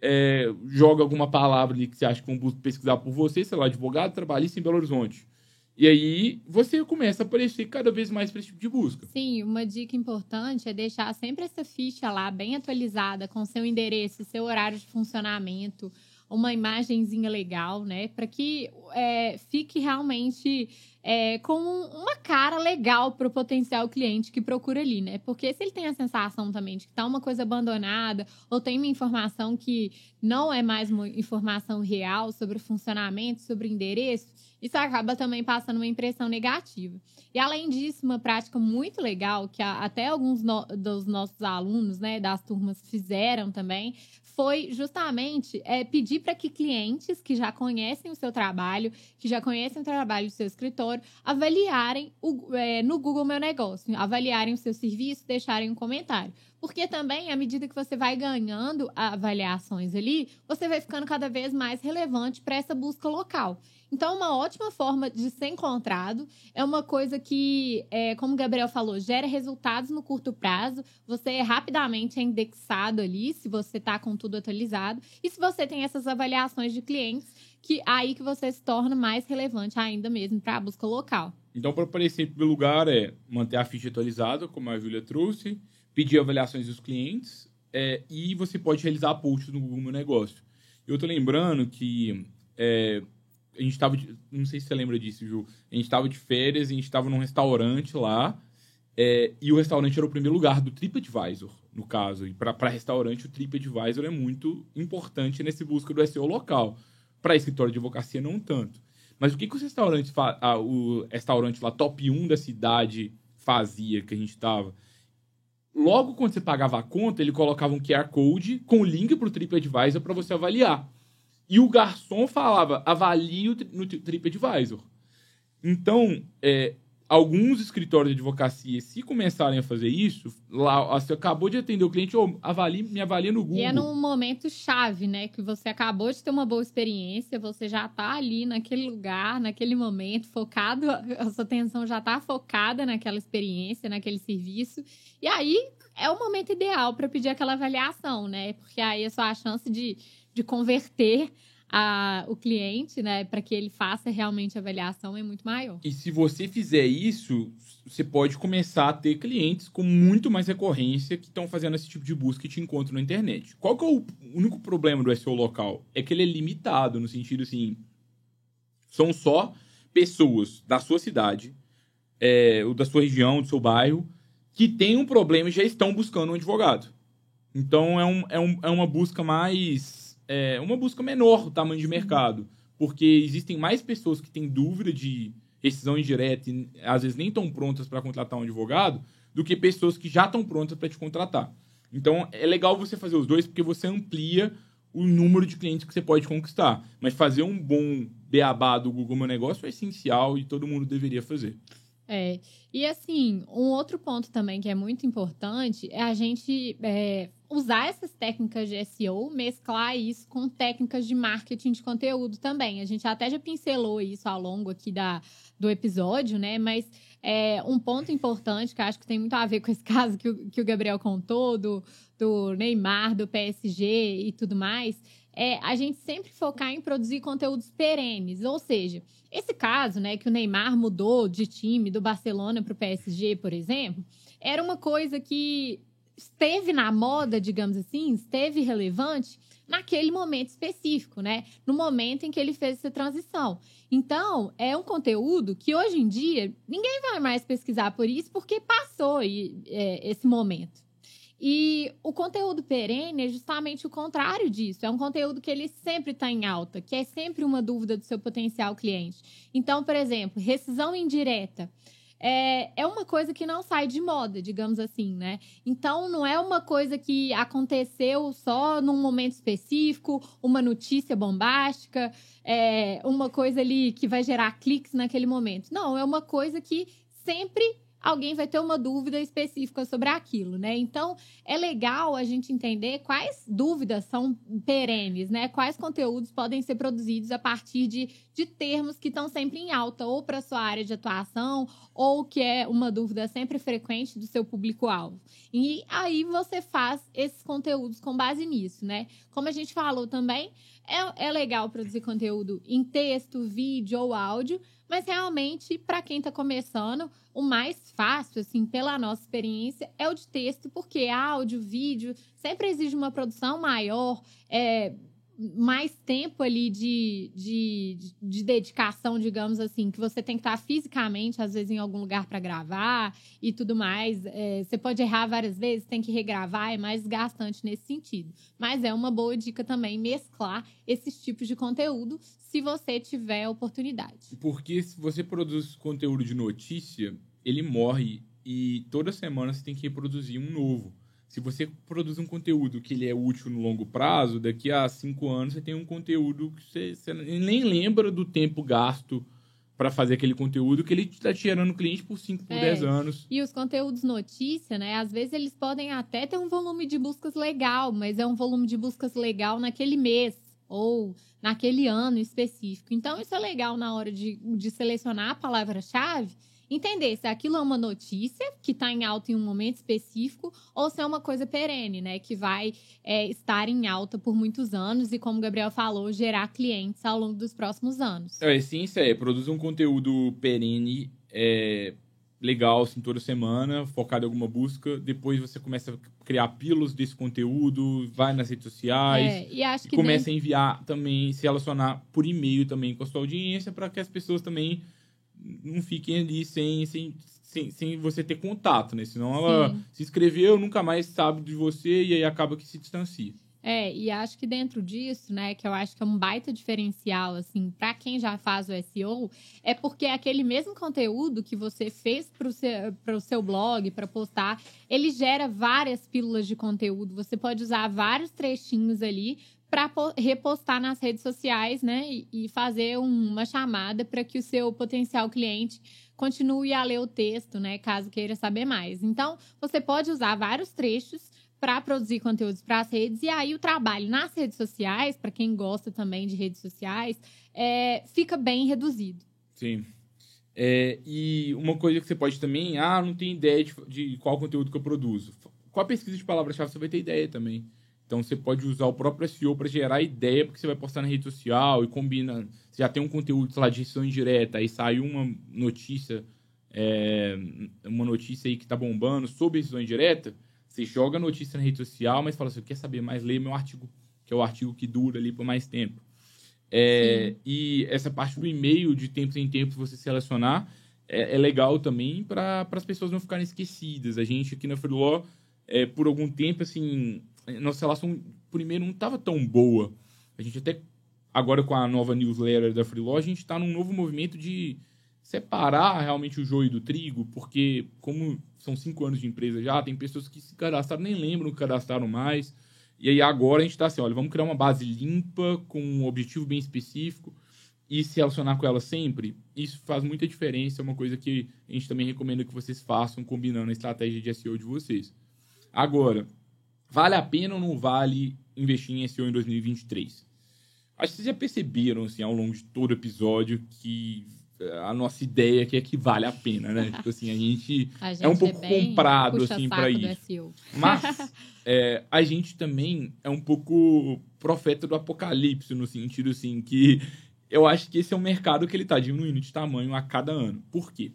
B: é, joga alguma palavra ali que você acha que vão pesquisar por você, sei lá, advogado trabalhista em Belo Horizonte. E aí você começa a aparecer cada vez mais para esse tipo de busca.
C: Sim, uma dica importante é deixar sempre essa ficha lá bem atualizada, com seu endereço, seu horário de funcionamento, uma imagenzinha legal, né? Para que é, fique realmente é, com uma cara legal para o potencial cliente que procura ali, né? Porque se ele tem a sensação também de que está uma coisa abandonada ou tem uma informação que não é mais uma informação real sobre o funcionamento, sobre o endereço, isso acaba também passando uma impressão negativa. E além disso, uma prática muito legal que até alguns no, dos nossos alunos, né, das turmas fizeram também, foi justamente é, pedir para que clientes que já conhecem o seu trabalho, que já conhecem o trabalho do seu escritório, avaliarem o, é, no Google Meu Negócio, avaliarem o seu serviço, deixarem um comentário. Porque também, à medida que você vai ganhando avaliações ali, você vai ficando cada vez mais relevante para essa busca local. Então, uma ótima forma de ser encontrado é uma coisa que, é, como o Gabriel falou, gera resultados no curto prazo. Você é rapidamente é indexado ali, se você está com tudo atualizado. E se você tem essas avaliações de clientes, que aí que você se torna mais relevante ainda mesmo para a busca local.
B: Então, para aparecer em primeiro lugar, é manter a ficha atualizada, como a Júlia trouxe, pedir avaliações dos clientes é, e você pode realizar posts no Google Meu Negócio. Eu tô lembrando que é, a gente estava, não sei se você lembra disso, Ju, a gente estava de férias, a gente estava num restaurante lá é, e o restaurante era o primeiro lugar do TripAdvisor, no caso. E para restaurante, o TripAdvisor é muito importante nesse busca do SEO local. Para escritório de advocacia, não tanto. Mas o que, que os restaurantes, ah, o restaurante lá, top 1 da cidade, fazia que a gente estava? Logo quando você pagava a conta, ele colocava um QR Code com link para o TripAdvisor para você avaliar. E o garçom falava, avalie no TripAdvisor. Então, é, alguns escritórios de advocacia, se começarem a fazer isso, lá você acabou de atender o cliente, oh, avalie, me avalia no Google.
C: E é num momento chave, né? Que você acabou de ter uma boa experiência, você já tá ali naquele lugar, naquele momento, focado, a sua atenção já tá focada naquela experiência, naquele serviço. E aí é o momento ideal para pedir aquela avaliação, né? Porque aí a sua chance de, de converter a, o cliente, né, para que ele faça realmente a avaliação é muito maior.
B: E se você fizer isso, você pode começar a ter clientes com muito mais recorrência que estão fazendo esse tipo de busca e te encontram na internet. Qual que é o único problema do SEO local? É que ele é limitado, no sentido assim, são só pessoas da sua cidade, é, ou da sua região, do seu bairro, que têm um problema e já estão buscando um advogado. Então é, um, é, um, é uma busca mais é uma busca menor o tamanho de mercado. porque existem mais pessoas que têm dúvida de rescisão indireta e às vezes nem estão prontas para contratar um advogado, do que pessoas que já estão prontas para te contratar. Então, é legal você fazer os dois, porque você amplia o número de clientes que você pode conquistar. Mas fazer um bom beabá do Google Meu Negócio é essencial e todo mundo deveria fazer.
C: É, e assim, um outro ponto também que é muito importante é a gente é, usar essas técnicas de SEO, mesclar isso com técnicas de marketing de conteúdo também. A gente até já pincelou isso ao longo aqui da, do episódio, né? Mas é, um ponto importante que acho que tem muito a ver com esse (laughs) caso que o, que o Gabriel contou, do, do Neymar, do PSG e tudo mais, é a gente sempre focar em produzir conteúdos perenes. Ou seja, esse caso, né, que o Neymar mudou de time do Barcelona para o PSG, por exemplo, era uma coisa que esteve na moda, digamos assim, esteve relevante naquele momento específico, né? No momento em que ele fez essa transição. Então, é um conteúdo que hoje em dia ninguém vai mais pesquisar por isso porque passou é, esse momento. E o conteúdo perene é justamente o contrário disso. É um conteúdo que ele sempre está em alta, que é sempre uma dúvida do seu potencial cliente. Então, por exemplo, rescisão indireta. É, é uma coisa que não sai de moda, digamos assim, né? Então, não é uma coisa que aconteceu só num momento específico, uma notícia bombástica, é, uma coisa ali que vai gerar cliques naquele momento. Não, é uma coisa que sempre alguém vai ter uma dúvida específica sobre aquilo, né? Então, é legal a gente entender quais dúvidas são perenes, né? Quais conteúdos podem ser produzidos a partir de, de termos que estão sempre em alta, ou para sua área de atuação, ou que é uma dúvida sempre frequente do seu público-alvo. E aí você faz esses conteúdos com base nisso, né? Como a gente falou também, é, é legal produzir conteúdo em texto, vídeo ou áudio, mas realmente, para quem está começando, o mais fácil, assim, pela nossa experiência, é o de texto, porque áudio, vídeo, sempre exige uma produção maior, é, mais tempo ali de, de, de, dedicação, digamos assim, que você tem que estar fisicamente, às vezes, em algum lugar para gravar e tudo mais. É, você pode errar várias vezes, tem que regravar, é mais gastante nesse sentido. Mas é uma boa dica também mesclar esses tipos de conteúdo se você tiver oportunidade.
B: Porque se você produz conteúdo de notícia, ele morre e toda semana você tem que reproduzir um novo se você produz um conteúdo que ele é útil no longo prazo, daqui a cinco anos você tem um conteúdo que você, você nem lembra do tempo gasto para fazer aquele conteúdo que ele está gerando cliente por 5, por 10 é. anos.
C: E os conteúdos notícia, né? Às vezes eles podem até ter um volume de buscas legal, mas é um volume de buscas legal naquele mês ou naquele ano específico. Então, isso é legal na hora de, de selecionar a palavra-chave entender se aquilo é uma notícia que está em alta em um momento específico ou se é uma coisa perene, né? Que vai é, estar em alta por muitos anos e, como o Gabriel falou, gerar clientes ao longo dos próximos anos.
B: É, a essência é produzir um conteúdo perene, é, legal, assim, toda semana, focado em alguma busca. Depois você começa a criar pílulas desse conteúdo, vai nas redes sociais.
C: É, e acho que
B: começa a enviar também, se relacionar por e-mail também com a sua audiência, para que as pessoas também não fiquem ali sem, sem, sem, sem você ter contato, né? Senão ela Sim. se inscreveu, nunca mais sabe de você e aí acaba que se distancia.
C: É, e acho que dentro disso, né, que eu acho que é um baita diferencial, assim, para quem já faz o SEO, é porque aquele mesmo conteúdo que você fez para o seu, seu blog, para postar, ele gera várias pílulas de conteúdo. Você pode usar vários trechinhos ali para repostar nas redes sociais, né? E, fazer uma chamada para que o seu potencial cliente continue a ler o texto, né? Caso queira saber mais. Então, você pode usar vários trechos para produzir conteúdos para as redes e aí o trabalho nas redes sociais, para quem gosta também de redes sociais, é, fica bem reduzido.
B: Sim. É, e uma coisa que você pode também, ah, não tenho ideia de, de qual conteúdo que eu produzo. Com a pesquisa de palavras-chave você vai ter ideia também. Então você pode usar o próprio SEO para gerar ideia, porque você vai postar na rede social e combina. Você já tem um conteúdo, sei lá, de gestão indireta, aí saiu uma notícia, é, uma notícia aí que tá bombando sobre gestão indireta. Você joga a notícia na rede social, mas fala assim: quer saber mais? Lê meu artigo, que é o artigo que dura ali por mais tempo. É, e essa parte do e-mail, de tempos em tempos, você selecionar, é, é legal também para as pessoas não ficarem esquecidas. A gente aqui na Freeló, é, por algum tempo, assim, nossa relação, primeiro, não estava tão boa. A gente até agora com a nova newsletter da Freeló, a gente está num novo movimento de separar realmente o joio do trigo, porque como são cinco anos de empresa já, tem pessoas que se cadastraram, nem lembram que cadastraram mais. E aí agora a gente está assim, olha, vamos criar uma base limpa, com um objetivo bem específico e se relacionar com ela sempre. Isso faz muita diferença, é uma coisa que a gente também recomenda que vocês façam, combinando a estratégia de SEO de vocês. Agora, vale a pena ou não vale investir em SEO em 2023? Acho que vocês já perceberam, assim, ao longo de todo o episódio, que a nossa ideia aqui é que vale a pena, né? tipo assim, a gente, (laughs)
C: A gente
B: é um pouco
C: bem
B: comprado, assim, para isso. Mas é, (laughs) a gente também é um pouco profeta do apocalipse, no sentido assim, que eu acho que esse é um mercado que ele está diminuindo de tamanho a cada ano. Por quê?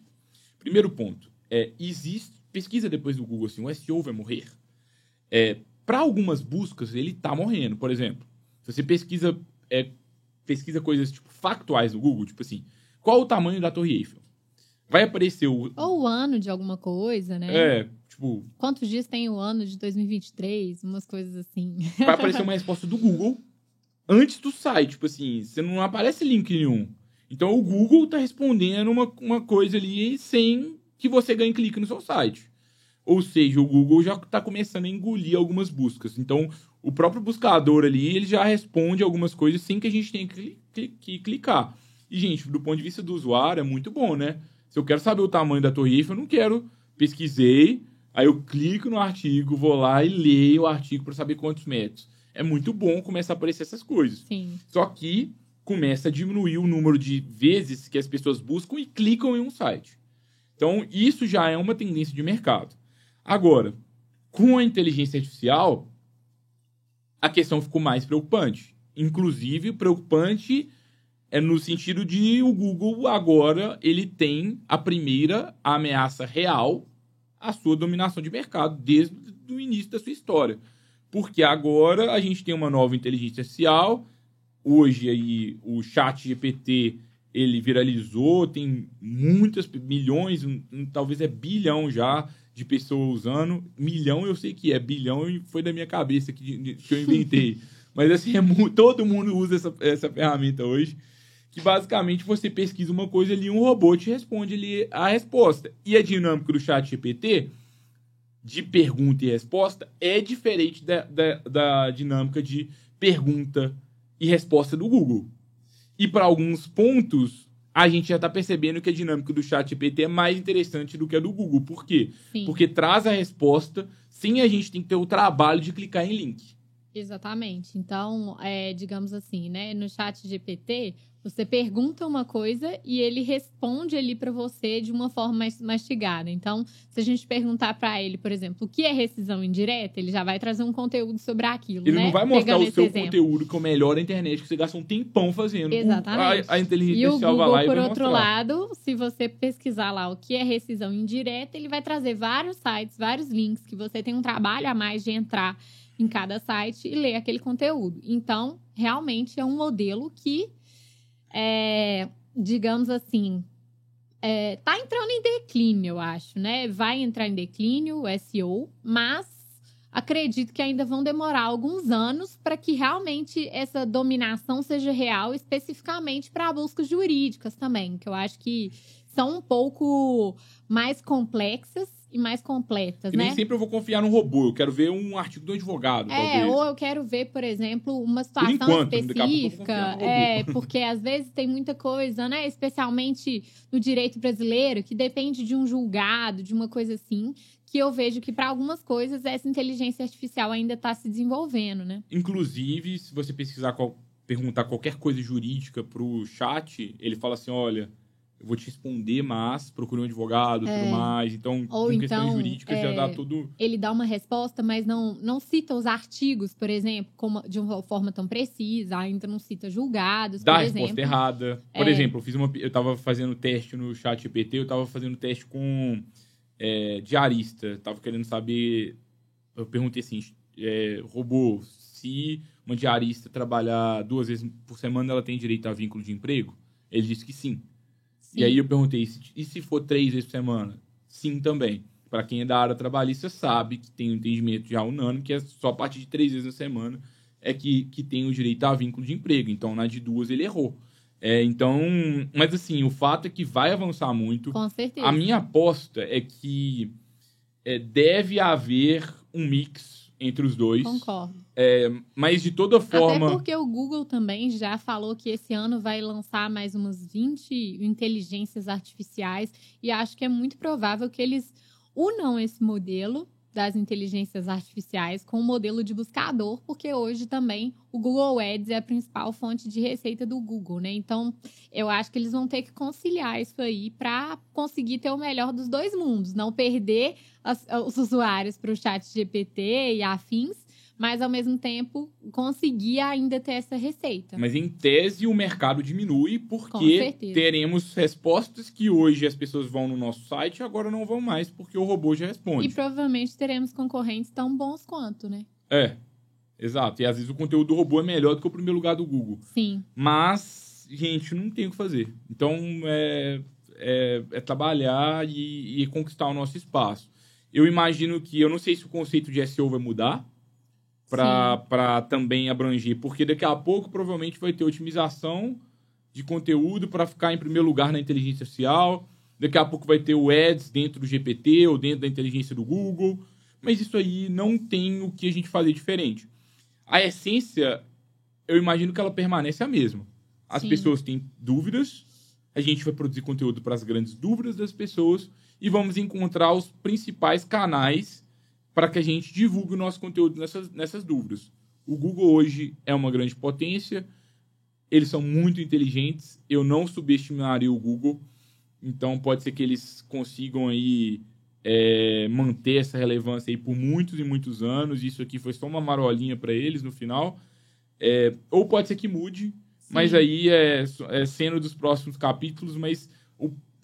B: Primeiro ponto, é, existe. Pesquisa depois do Google assim, o SEO vai morrer. É, para algumas buscas, ele está morrendo. Por exemplo, se você pesquisa, é, pesquisa coisas tipo factuais no Google, tipo assim, qual o tamanho da Torre Eiffel? Vai aparecer o.
C: Ou o ano de alguma coisa, né?
B: É, tipo,
C: Quantos dias tem o ano de 2023? Umas coisas assim. (laughs)
B: vai aparecer uma resposta do Google antes do site. Tipo assim, você não aparece link nenhum. Então o Google tá respondendo uma, uma coisa ali sem que você ganhe clique no seu site. Ou seja, o Google já está começando a engolir algumas buscas. Então, o próprio buscador ali, ele já responde algumas coisas sem que a gente tenha que, cli- cli- que clicar. E, gente, do ponto de vista do usuário, é muito bom, né? Se eu quero saber o tamanho da Torre Eiffel, eu não quero. Pesquisei, aí eu clico no artigo, vou lá e leio o artigo para saber quantos metros. É muito bom começar a aparecer essas coisas.
C: Sim.
B: Só que começa a diminuir o número de vezes que as pessoas buscam e clicam em um site. Então, isso já é uma tendência de mercado. Agora, com a inteligência artificial, a questão ficou mais preocupante. Inclusive, preocupante é no sentido de o Google agora ele tem a primeira ameaça real à sua dominação de mercado desde o início da sua história. Porque agora a gente tem uma nova inteligência artificial, hoje aí o chat GPT ele viralizou, tem muitas milhões, talvez é bilhão já de pessoas usando. Milhão eu sei que é, bilhão e foi da minha cabeça que, que eu inventei. (laughs) Mas assim, é todo mundo usa essa, essa ferramenta hoje, que basicamente você pesquisa uma coisa ali, um robô te responde ali a resposta. E a dinâmica do chat GPT, de pergunta e resposta, é diferente da, da, da dinâmica de pergunta e resposta do Google. E para alguns pontos, a gente já está percebendo que a dinâmica do chat GPT é mais interessante do que a do Google. Por quê?
C: Sim.
B: Porque traz a resposta sem a gente ter que ter o trabalho de clicar em link.
C: Exatamente. Então, é, digamos assim, né? No chat GPT, você pergunta uma coisa e ele responde ali para você de uma forma mais mastigada. Então, se a gente perguntar para ele, por exemplo, o que é rescisão indireta, ele já vai trazer um conteúdo sobre aquilo,
B: Ele
C: né?
B: não vai mostrar
C: Pegando
B: o seu
C: exemplo.
B: conteúdo que é o melhor da internet, que você gasta um tempão fazendo. O-
C: Exatamente.
B: A, a inteligência
C: E o
B: artificial vai
C: Google,
B: lá e
C: por outro
B: mostrar.
C: lado, se você pesquisar lá o que é rescisão indireta, ele vai trazer vários sites, vários links, que você tem um trabalho a mais de entrar em cada site e ler aquele conteúdo. Então, realmente é um modelo que, é, digamos assim, é, tá entrando em declínio, eu acho, né? Vai entrar em declínio o SEO, mas acredito que ainda vão demorar alguns anos para que realmente essa dominação seja real, especificamente para buscas jurídicas também, que eu acho que são um pouco mais complexas e mais completas,
B: E
C: né?
B: nem sempre eu vou confiar no robô. Eu quero ver um artigo do advogado,
C: É,
B: talvez.
C: ou eu quero ver, por exemplo, uma situação
B: enquanto,
C: específica. É, porque às vezes tem muita coisa, né? Especialmente no direito brasileiro, que depende de um julgado, de uma coisa assim, que eu vejo que para algumas coisas essa inteligência artificial ainda está se desenvolvendo, né?
B: Inclusive, se você pesquisar, qual- perguntar qualquer coisa jurídica pro chat, ele fala assim, olha, eu vou te responder, mas procure um advogado e
C: É.
B: tudo mais. Então,
C: Ou
B: com questões
C: então,
B: jurídicas já
C: é,
B: dá tudo...
C: Ele dá uma resposta, mas não, não cita os artigos, por exemplo, como, de uma forma tão precisa, ainda não cita julgados,
B: Dá
C: por
B: a
C: exemplo.
B: resposta errada. Por
C: É.
B: exemplo, eu fiz uma. Eu tava fazendo teste no chat GPT, eu tava fazendo teste com é, diarista. Tava querendo saber. Eu perguntei assim: é, robô, se uma diarista trabalhar duas vezes por semana, ela tem direito a vínculo de emprego? Ele disse que sim.
C: Sim.
B: E aí eu perguntei: e se for três vezes por semana? Sim também. Para quem é da área trabalhista, sabe que tem um entendimento já unânime que é só a partir de três vezes na semana é que, que tem o direito a vínculo de emprego. Então, na de duas, ele errou. É, então, mas assim, o fato é que vai avançar muito.
C: Com certeza.
B: A minha aposta é que é, deve haver um mix entre os dois.
C: Concordo.
B: É, mas de toda forma.
C: Até porque o Google também já falou que esse ano vai lançar mais umas 20 inteligências artificiais e acho que é muito provável que eles unam esse modelo das inteligências artificiais com o modelo de buscador, porque hoje também o Google Ads é a principal fonte de receita do Google, né? Então, eu acho que eles vão ter que conciliar isso aí para conseguir ter o melhor dos dois mundos, não perder as, os usuários para o chat GPT e afins, mas ao mesmo tempo conseguir ainda ter essa receita.
B: Mas em tese o mercado diminui porque teremos respostas que hoje as pessoas vão no nosso site e agora não vão mais porque o robô já responde.
C: E provavelmente teremos concorrentes tão bons quanto, né?
B: É, exato. E às vezes o conteúdo do robô é melhor do que o primeiro lugar do Google.
C: Sim,
B: Mas, gente, não tem o que fazer. Então, é, é, é trabalhar e, e conquistar o nosso espaço. Eu imagino que, eu não sei se o conceito de SEO vai mudar para também abranger, porque daqui a pouco provavelmente vai ter otimização de conteúdo para ficar em primeiro lugar na inteligência artificial. Daqui a pouco vai ter o Ads dentro do GPT ou dentro da inteligência do Google. Mas isso aí não tem o que a gente fazer diferente. A essência, eu imagino que ela permanece a mesma. As
C: Sim.
B: pessoas têm dúvidas, a gente vai produzir conteúdo para as grandes dúvidas das pessoas e vamos encontrar os principais canais para que a gente divulgue o nosso conteúdo nessas, nessas dúvidas. O Google hoje é uma grande potência, eles são muito inteligentes, eu não subestimaria o Google, então pode ser que eles consigam aí é, manter essa relevância aí por muitos e muitos anos, isso aqui foi só uma marolinha para eles no final, É, ou pode ser que mude, mas
C: Sim.
B: aí é, é cena dos próximos capítulos, mas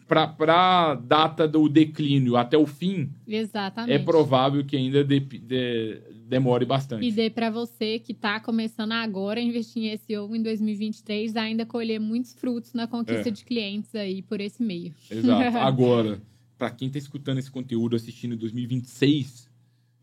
B: para a data do declínio até o fim,
C: exatamente.
B: é provável que ainda de- de- demore bastante.
C: E dê para você que está começando agora a investir em SEO em 2023 ainda colher muitos frutos na conquista
B: É.
C: de clientes aí por esse meio.
B: Exato. (laughs) Agora, para quem tá escutando esse conteúdo assistindo em 2026,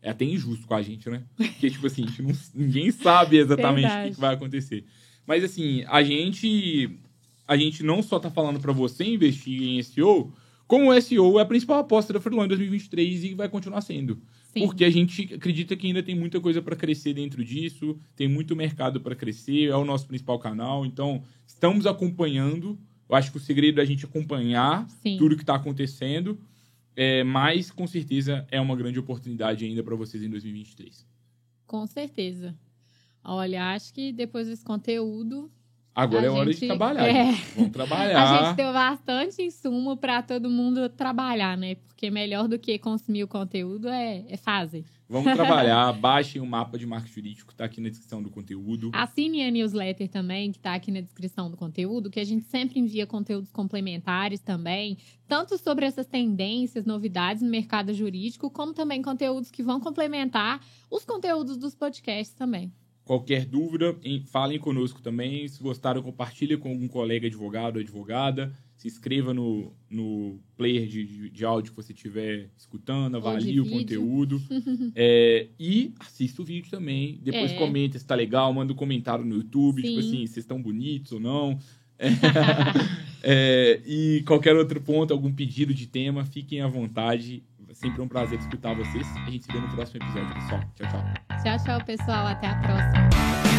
B: é até injusto com a gente, né? Porque, tipo assim, não- ninguém sabe exatamente o que que vai acontecer. Mas, assim, a gente, a gente não só tá falando para você investir em SEO, como o SEO é a principal aposta da Freelon em 2023 e vai continuar sendo.
C: Sim.
B: Porque a gente acredita que ainda tem muita coisa para crescer dentro disso, tem muito mercado para crescer, é o nosso principal canal. Então, estamos acompanhando. Eu acho que o segredo é a gente acompanhar
C: Sim.
B: tudo que está acontecendo, é, mas com certeza é uma grande oportunidade ainda para vocês em 2023.
C: Com certeza. Olha, acho que depois desse conteúdo,
B: Agora
C: A
B: é hora de trabalhar.
C: é.
B: Vamos (laughs)
C: a
B: trabalhar.
C: gente deu bastante insumo para todo mundo trabalhar, né? Porque melhor do que consumir o conteúdo é, é fazer.
B: Vamos trabalhar. (laughs) Baixem o mapa de marketing jurídico, está aqui na descrição do conteúdo.
C: Assine a newsletter também, que está aqui na descrição do conteúdo, que a gente sempre envia conteúdos complementares também, tanto sobre essas tendências, novidades no mercado jurídico, como também conteúdos que vão complementar os conteúdos dos podcasts também.
B: Qualquer dúvida, em- falem conosco também. Se gostaram, compartilhe com algum colega advogado ou advogada. Se inscreva no, no player de, de, de áudio que você estiver escutando, avalie o conteúdo. (laughs) É, e assista o vídeo também. Depois
C: É.
B: comenta se tá legal, manda um comentário no YouTube, tipo
C: Sim.
B: assim, vocês estão bonitos ou não. (laughs) É, e qualquer outro ponto, algum pedido de tema, fiquem à vontade. Sempre é um prazer escutar vocês. A gente se vê no próximo episódio, pessoal. Tchau, tchau.
C: Tchau, tchau, pessoal. Até a próxima.